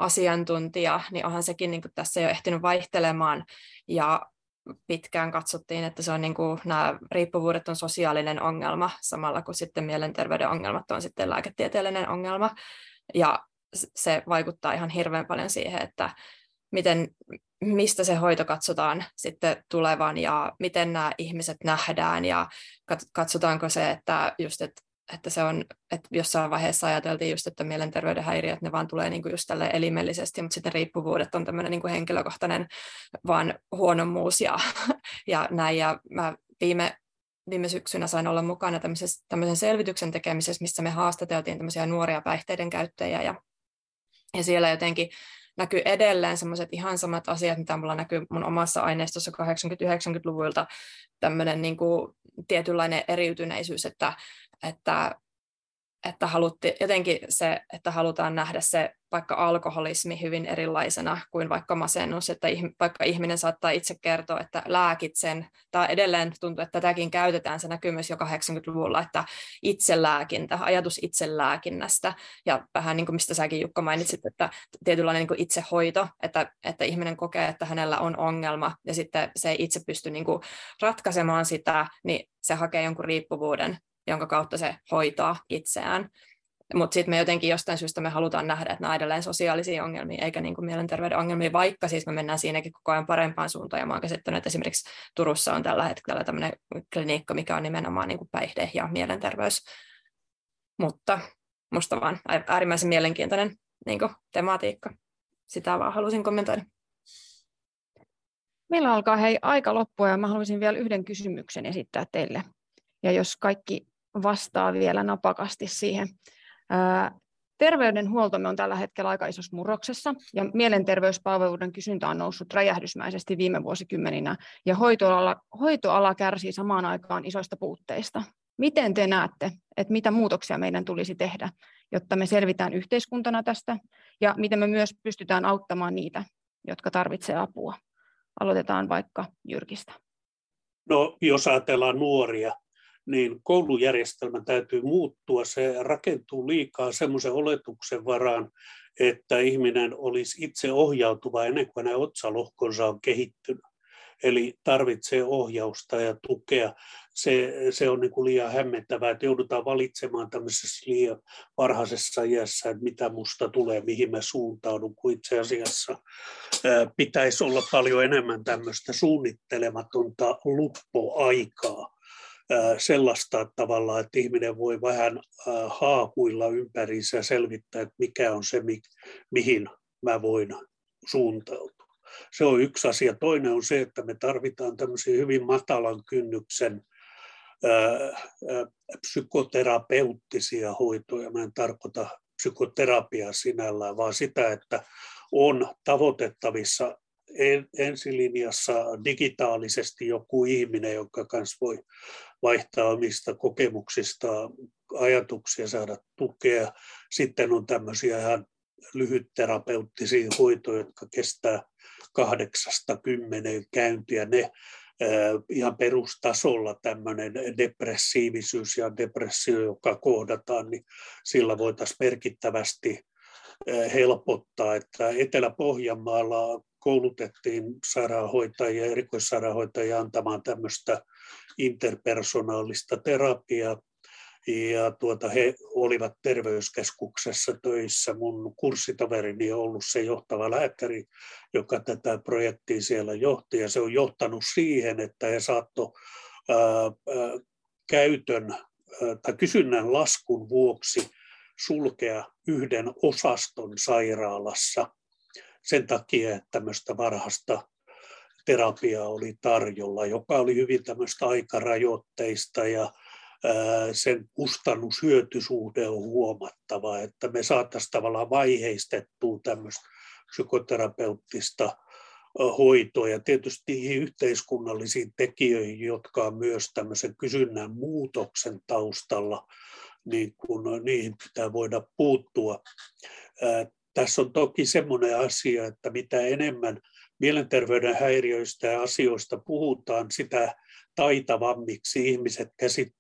asiantuntija, niin onhan sekin niin kuin tässä jo ehtinyt vaihtelemaan ja pitkään katsottiin, että se on niin kuin, nämä riippuvuudet on sosiaalinen ongelma, samalla kuin sitten mielenterveyden ongelmat on sitten lääketieteellinen ongelma. Ja se vaikuttaa ihan hirveän paljon siihen, että miten, mistä se hoito katsotaan sitten tulevan ja miten nämä ihmiset nähdään ja katsotaanko se, että just, että että se on, että jossain vaiheessa ajateltiin just, että mielenterveyden häiriöt, ne vaan tulee niin kuin just tälle elimellisesti, mutta sitten riippuvuudet on tämmöinen niin kuin henkilökohtainen vaan huonommuus ja, ja näin. Ja mä viime, viime syksynä sain olla mukana tämmöisen selvityksen tekemisessä, missä me haastateltiin tämmöisiä nuoria päihteiden käyttäjiä ja, ja siellä jotenkin näkyy edelleen semmoiset ihan samat asiat, mitä mulla näkyy mun omassa aineistossa 80-90-luvuilta, tämmöinen niin kuin tietynlainen eriytyneisyys, että että, että halutti, jotenkin se, että halutaan nähdä se vaikka alkoholismi hyvin erilaisena kuin vaikka masennus, että vaikka ihminen saattaa itse kertoa, että lääkit sen, tai edelleen tuntuu, että tätäkin käytetään, se näkyy myös jo 80-luvulla, että itselääkintä, ajatus itselääkinnästä, ja vähän niin kuin mistä säkin Jukka mainitsit, että tietynlainen niin kuin itsehoito, että, että ihminen kokee, että hänellä on ongelma, ja sitten se ei itse pysty niin kuin ratkaisemaan sitä, niin se hakee jonkun riippuvuuden jonka kautta se hoitaa itseään. Mutta sitten me jotenkin jostain syystä me halutaan nähdä, että nämä edelleen sosiaalisia ongelmia eikä niin mielenterveyden ongelmia, vaikka siis me mennään siinäkin koko ajan parempaan suuntaan. Ja mä oon käsittänyt, että esimerkiksi Turussa on tällä hetkellä tämmöinen klinikka, mikä on nimenomaan niin kuin päihde- ja mielenterveys. Mutta musta vaan äärimmäisen mielenkiintoinen niin kuin, tematiikka. Sitä vaan halusin kommentoida. Meillä alkaa hei aika loppua ja mä haluaisin vielä yhden kysymyksen esittää teille. Ja jos kaikki vastaa vielä napakasti siihen. Terveydenhuoltomme on tällä hetkellä aika isossa murroksessa ja mielenterveyspalveluiden kysyntä on noussut räjähdysmäisesti viime vuosikymmeninä ja hoitoala, hoitoala kärsii samaan aikaan isoista puutteista. Miten te näette, että mitä muutoksia meidän tulisi tehdä, jotta me selvitään yhteiskuntana tästä ja miten me myös pystytään auttamaan niitä, jotka tarvitsevat apua? Aloitetaan vaikka Jyrkistä. No, jos ajatellaan nuoria, niin koulujärjestelmän täytyy muuttua. Se rakentuu liikaa semmoisen oletuksen varaan, että ihminen olisi itse ohjautuva ennen kuin nämä otsalohkonsa on kehittynyt. Eli tarvitsee ohjausta ja tukea. Se, se on niin kuin liian hämmentävää, että joudutaan valitsemaan tämmöisessä liian varhaisessa iässä, että mitä musta tulee, mihin mä suuntaudun, kun itse asiassa pitäisi olla paljon enemmän tämmöistä suunnittelematonta luppoaikaa sellaista tavalla, että ihminen voi vähän haahuilla ympäriinsä ja selvittää, että mikä on se, mihin mä voin suuntautua. Se on yksi asia. Toinen on se, että me tarvitaan tämmöisiä hyvin matalan kynnyksen psykoterapeuttisia hoitoja. Mä en tarkoita psykoterapiaa sinällään, vaan sitä, että on tavoitettavissa ensilinjassa digitaalisesti joku ihminen, joka kanssa voi vaihtaa omista kokemuksista ajatuksia, saada tukea. Sitten on tämmöisiä ihan lyhytterapeuttisia hoitoja, jotka kestää kahdeksasta kymmeneen käyntiä. Ne ihan perustasolla tämmöinen depressiivisyys ja depressio, joka kohdataan, niin sillä voitaisiin merkittävästi helpottaa, että Etelä-Pohjanmaalla koulutettiin sairaanhoitajia, erikoissairaanhoitajia antamaan tämmöistä interpersonaalista terapiaa. Ja tuota, he olivat terveyskeskuksessa töissä. Mun kurssitoverini on ollut se johtava lääkäri, joka tätä projektia siellä johti. Ja se on johtanut siihen, että he saatto ää, ää, käytön ää, tai kysynnän laskun vuoksi sulkea yhden osaston sairaalassa sen takia, että tämmöistä varhasta terapiaa oli tarjolla, joka oli hyvin tämmöistä aikarajoitteista ja sen kustannushyötysuhde on huomattava, että me saataisiin tavallaan vaiheistettua tämmöistä psykoterapeuttista hoitoa ja tietysti niihin yhteiskunnallisiin tekijöihin, jotka on myös tämmöisen kysynnän muutoksen taustalla, niin kun niihin pitää voida puuttua. Tässä on toki semmoinen asia, että mitä enemmän mielenterveyden häiriöistä ja asioista puhutaan, sitä taitavammiksi ihmiset käsit,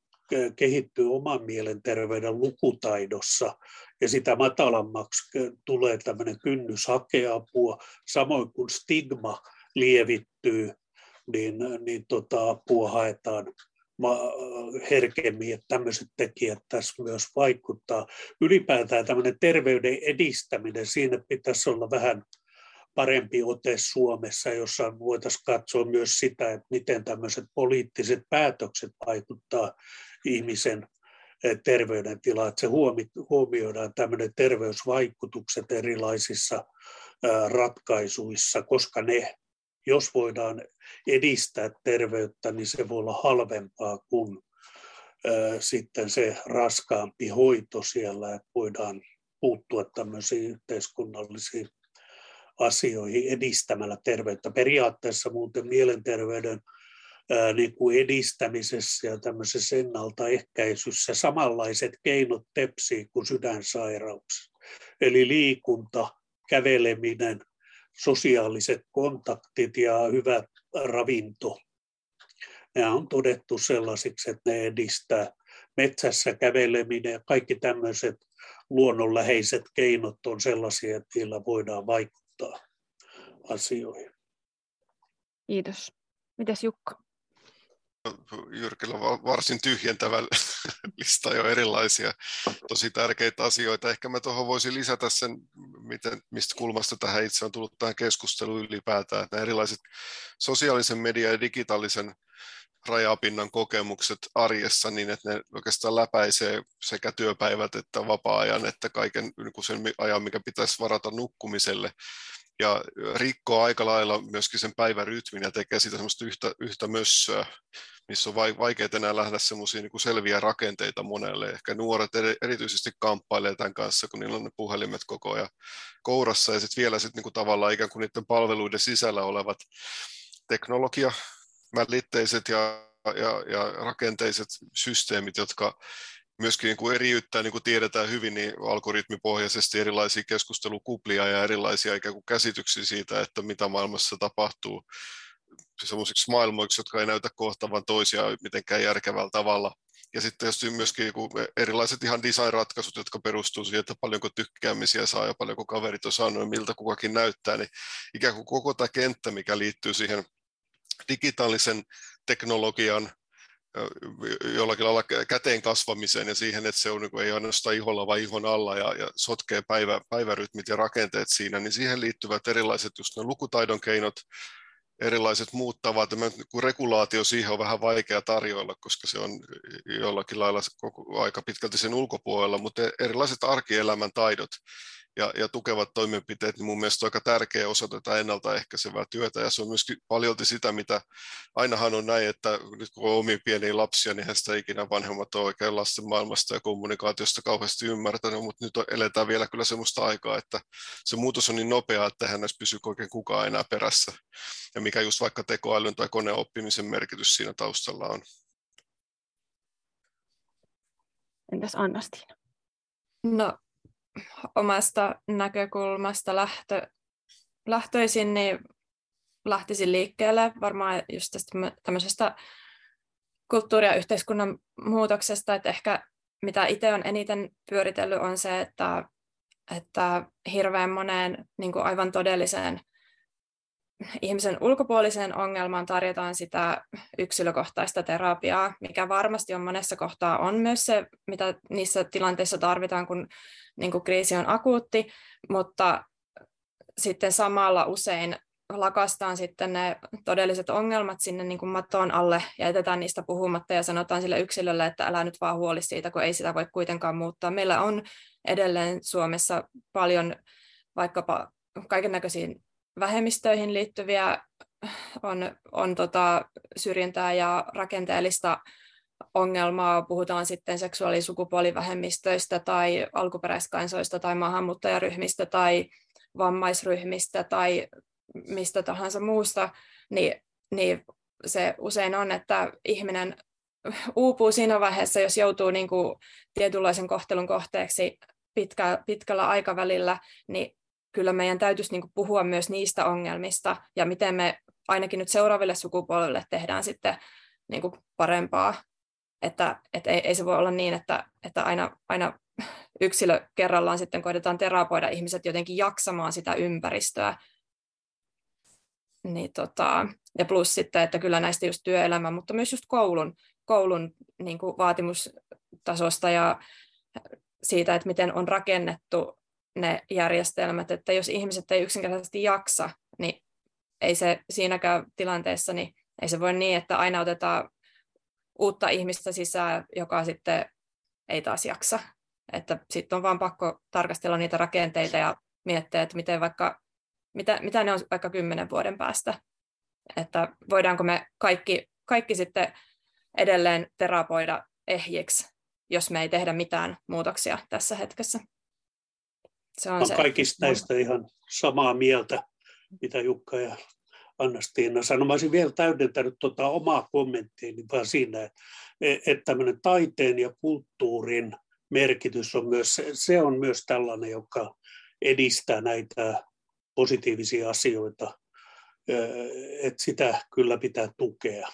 kehittyy oman mielenterveyden lukutaidossa. Ja sitä matalammaksi tulee tämmöinen kynnys hakea apua, samoin kuin stigma lievittyy, niin, niin tota, apua haetaan herkemmin, että tämmöiset tekijät tässä myös vaikuttaa. Ylipäätään tämmöinen terveyden edistäminen, siinä pitäisi olla vähän parempi ote Suomessa, jossa voitaisiin katsoa myös sitä, että miten tämmöiset poliittiset päätökset vaikuttaa ihmisen eh, terveydentilaan, että se huomioidaan tämmöinen terveysvaikutukset erilaisissa ratkaisuissa, koska ne, jos voidaan edistää terveyttä, niin se voi olla halvempaa kuin sitten se raskaampi hoito siellä, että voidaan puuttua tämmöisiin yhteiskunnallisiin asioihin edistämällä terveyttä. Periaatteessa muuten mielenterveyden niin kuin edistämisessä ja tämmöisessä ennaltaehkäisyssä samanlaiset keinot tepsii kuin sydänsairauksissa. Eli liikunta, käveleminen, sosiaaliset kontaktit ja hyvä ravinto. Nämä on todettu sellaisiksi, että ne edistää metsässä käveleminen ja kaikki tämmöiset luonnonläheiset keinot on sellaisia, että niillä voidaan vaikuttaa asioihin. Kiitos. Mitäs Jukka? Jyrkillä varsin tyhjentävä (laughs) lista jo erilaisia tosi tärkeitä asioita. Ehkä mä tuohon voisin lisätä sen, miten, mistä kulmasta tähän itse on tullut tähän keskusteluun ylipäätään. Nämä erilaiset sosiaalisen median ja digitaalisen rajapinnan kokemukset arjessa niin, että ne oikeastaan läpäisee sekä työpäivät että vapaa-ajan, että kaiken niin sen ajan, mikä pitäisi varata nukkumiselle ja rikkoo aika lailla myöskin sen päivärytmin ja tekee sitä semmoista yhtä, yhtä mössöä, missä on vaikeaa enää lähteä semmoisia niin selviä rakenteita monelle. Ehkä nuoret erityisesti kamppailee tämän kanssa, kun niillä on ne puhelimet koko ajan kourassa ja sitten vielä sit niin kuin tavallaan ikään kuin niiden palveluiden sisällä olevat teknologia, välitteiset ja, ja, ja rakenteiset systeemit, jotka myöskin niin kuin eriyttää, niin kuin tiedetään hyvin, niin algoritmipohjaisesti erilaisia keskustelukuplia ja erilaisia ikään kuin käsityksiä siitä, että mitä maailmassa tapahtuu sellaisiksi maailmoiksi, jotka ei näytä kohtavan toisiaan mitenkään järkevällä tavalla. Ja sitten tietysti myöskin erilaiset ihan design-ratkaisut, jotka perustuu siihen, että paljonko tykkäämisiä saa ja paljonko kaverit on saanut ja miltä kukakin näyttää, niin ikään kuin koko tämä kenttä, mikä liittyy siihen digitaalisen teknologian jollakin lailla käteen kasvamiseen ja siihen, että se on niin kuin, ei ainoastaan iholla vaan ihon alla ja, ja sotkee päivä, päivärytmit ja rakenteet siinä, niin siihen liittyvät erilaiset just ne lukutaidon keinot, erilaiset muut tavat. Kun regulaatio siihen on vähän vaikea tarjoilla, koska se on jollakin lailla koko, aika pitkälti sen ulkopuolella, mutta erilaiset arkielämän taidot, ja, ja tukevat toimenpiteet, niin mun mielestä on aika tärkeä osa tätä ennaltaehkäisevää työtä, ja se on myöskin paljolti sitä, mitä ainahan on näin, että nyt kun on omia pieniä lapsia, niin sitä ikinä vanhemmat on oikein lasten maailmasta ja kommunikaatiosta kauheasti ymmärtänyt, mutta nyt eletään vielä kyllä sellaista aikaa, että se muutos on niin nopea, että hän näissä pysyy oikein kukaan enää perässä, ja mikä just vaikka tekoälyn tai koneoppimisen merkitys siinä taustalla on. Entäs Anna-Stiina? No omasta näkökulmasta lähtö, lähtöisin, niin lähtisin liikkeelle varmaan just tästä tämmöisestä kulttuuri- ja yhteiskunnan muutoksesta, että ehkä mitä itse on eniten pyöritellyt on se, että, että hirveän moneen niin kuin aivan todelliseen ihmisen ulkopuoliseen ongelmaan tarjotaan sitä yksilökohtaista terapiaa, mikä varmasti on monessa kohtaa on myös se, mitä niissä tilanteissa tarvitaan, kun niin kuin kriisi on akuutti, mutta sitten samalla usein lakastaan sitten ne todelliset ongelmat sinne niin kuin maton alle ja jätetään niistä puhumatta ja sanotaan sille yksilölle, että älä nyt vaan huoli siitä, kun ei sitä voi kuitenkaan muuttaa. Meillä on edelleen Suomessa paljon vaikkapa kaiken näköisiä vähemmistöihin liittyviä on, on tota syrjintää ja rakenteellista ongelmaa, puhutaan sitten seksuaali- ja sukupuolivähemmistöistä tai alkuperäiskansoista tai maahanmuuttajaryhmistä tai vammaisryhmistä tai mistä tahansa muusta, niin, niin se usein on, että ihminen uupuu siinä vaiheessa, jos joutuu niin kuin tietynlaisen kohtelun kohteeksi pitkä, pitkällä aikavälillä, niin kyllä meidän täytyisi niin kuin puhua myös niistä ongelmista ja miten me ainakin nyt seuraaville sukupolville tehdään sitten niin kuin parempaa että, että ei, ei se voi olla niin, että, että aina, aina yksilö kerrallaan sitten koitetaan terapoida ihmiset jotenkin jaksamaan sitä ympäristöä. Niin tota, ja plus sitten, että kyllä näistä just työelämä, mutta myös just koulun, koulun niin kuin vaatimustasosta ja siitä, että miten on rakennettu ne järjestelmät, että jos ihmiset ei yksinkertaisesti jaksa, niin ei se siinäkään tilanteessa, niin ei se voi niin, että aina otetaan uutta ihmistä sisään, joka sitten ei taas jaksa. Että sitten on vaan pakko tarkastella niitä rakenteita ja miettiä, että miten vaikka, mitä, mitä ne on vaikka kymmenen vuoden päästä. Että voidaanko me kaikki, kaikki sitten edelleen terapoida ehjiksi, jos me ei tehdä mitään muutoksia tässä hetkessä. Se on, se. kaikista näistä ihan samaa mieltä, mitä Jukka ja Anna-Stiina sanoi. Mä olisin vielä täydentänyt tuota omaa kommenttiini vaan siinä, että tämmöinen taiteen ja kulttuurin merkitys on myös, se on myös tällainen, joka edistää näitä positiivisia asioita, että sitä kyllä pitää tukea.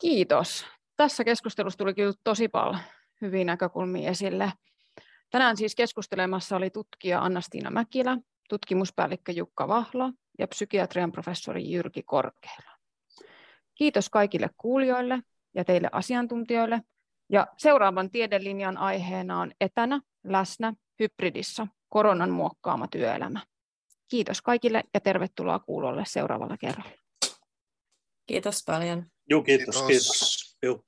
Kiitos. Tässä keskustelussa tuli kyllä tosi paljon hyviä näkökulmia esille. Tänään siis keskustelemassa oli tutkija Anna-Stiina Mäkilä tutkimuspäällikkö Jukka Vahlo ja psykiatrian professori Jyrki Korkeala. Kiitos kaikille kuulijoille ja teille asiantuntijoille. Ja seuraavan tiedelinjan aiheena on etänä, läsnä, hybridissä, koronan muokkaama työelämä. Kiitos kaikille ja tervetuloa kuulolle seuraavalla kerralla. Kiitos paljon. Joo, kiitos, kiitos. kiitos. Joo.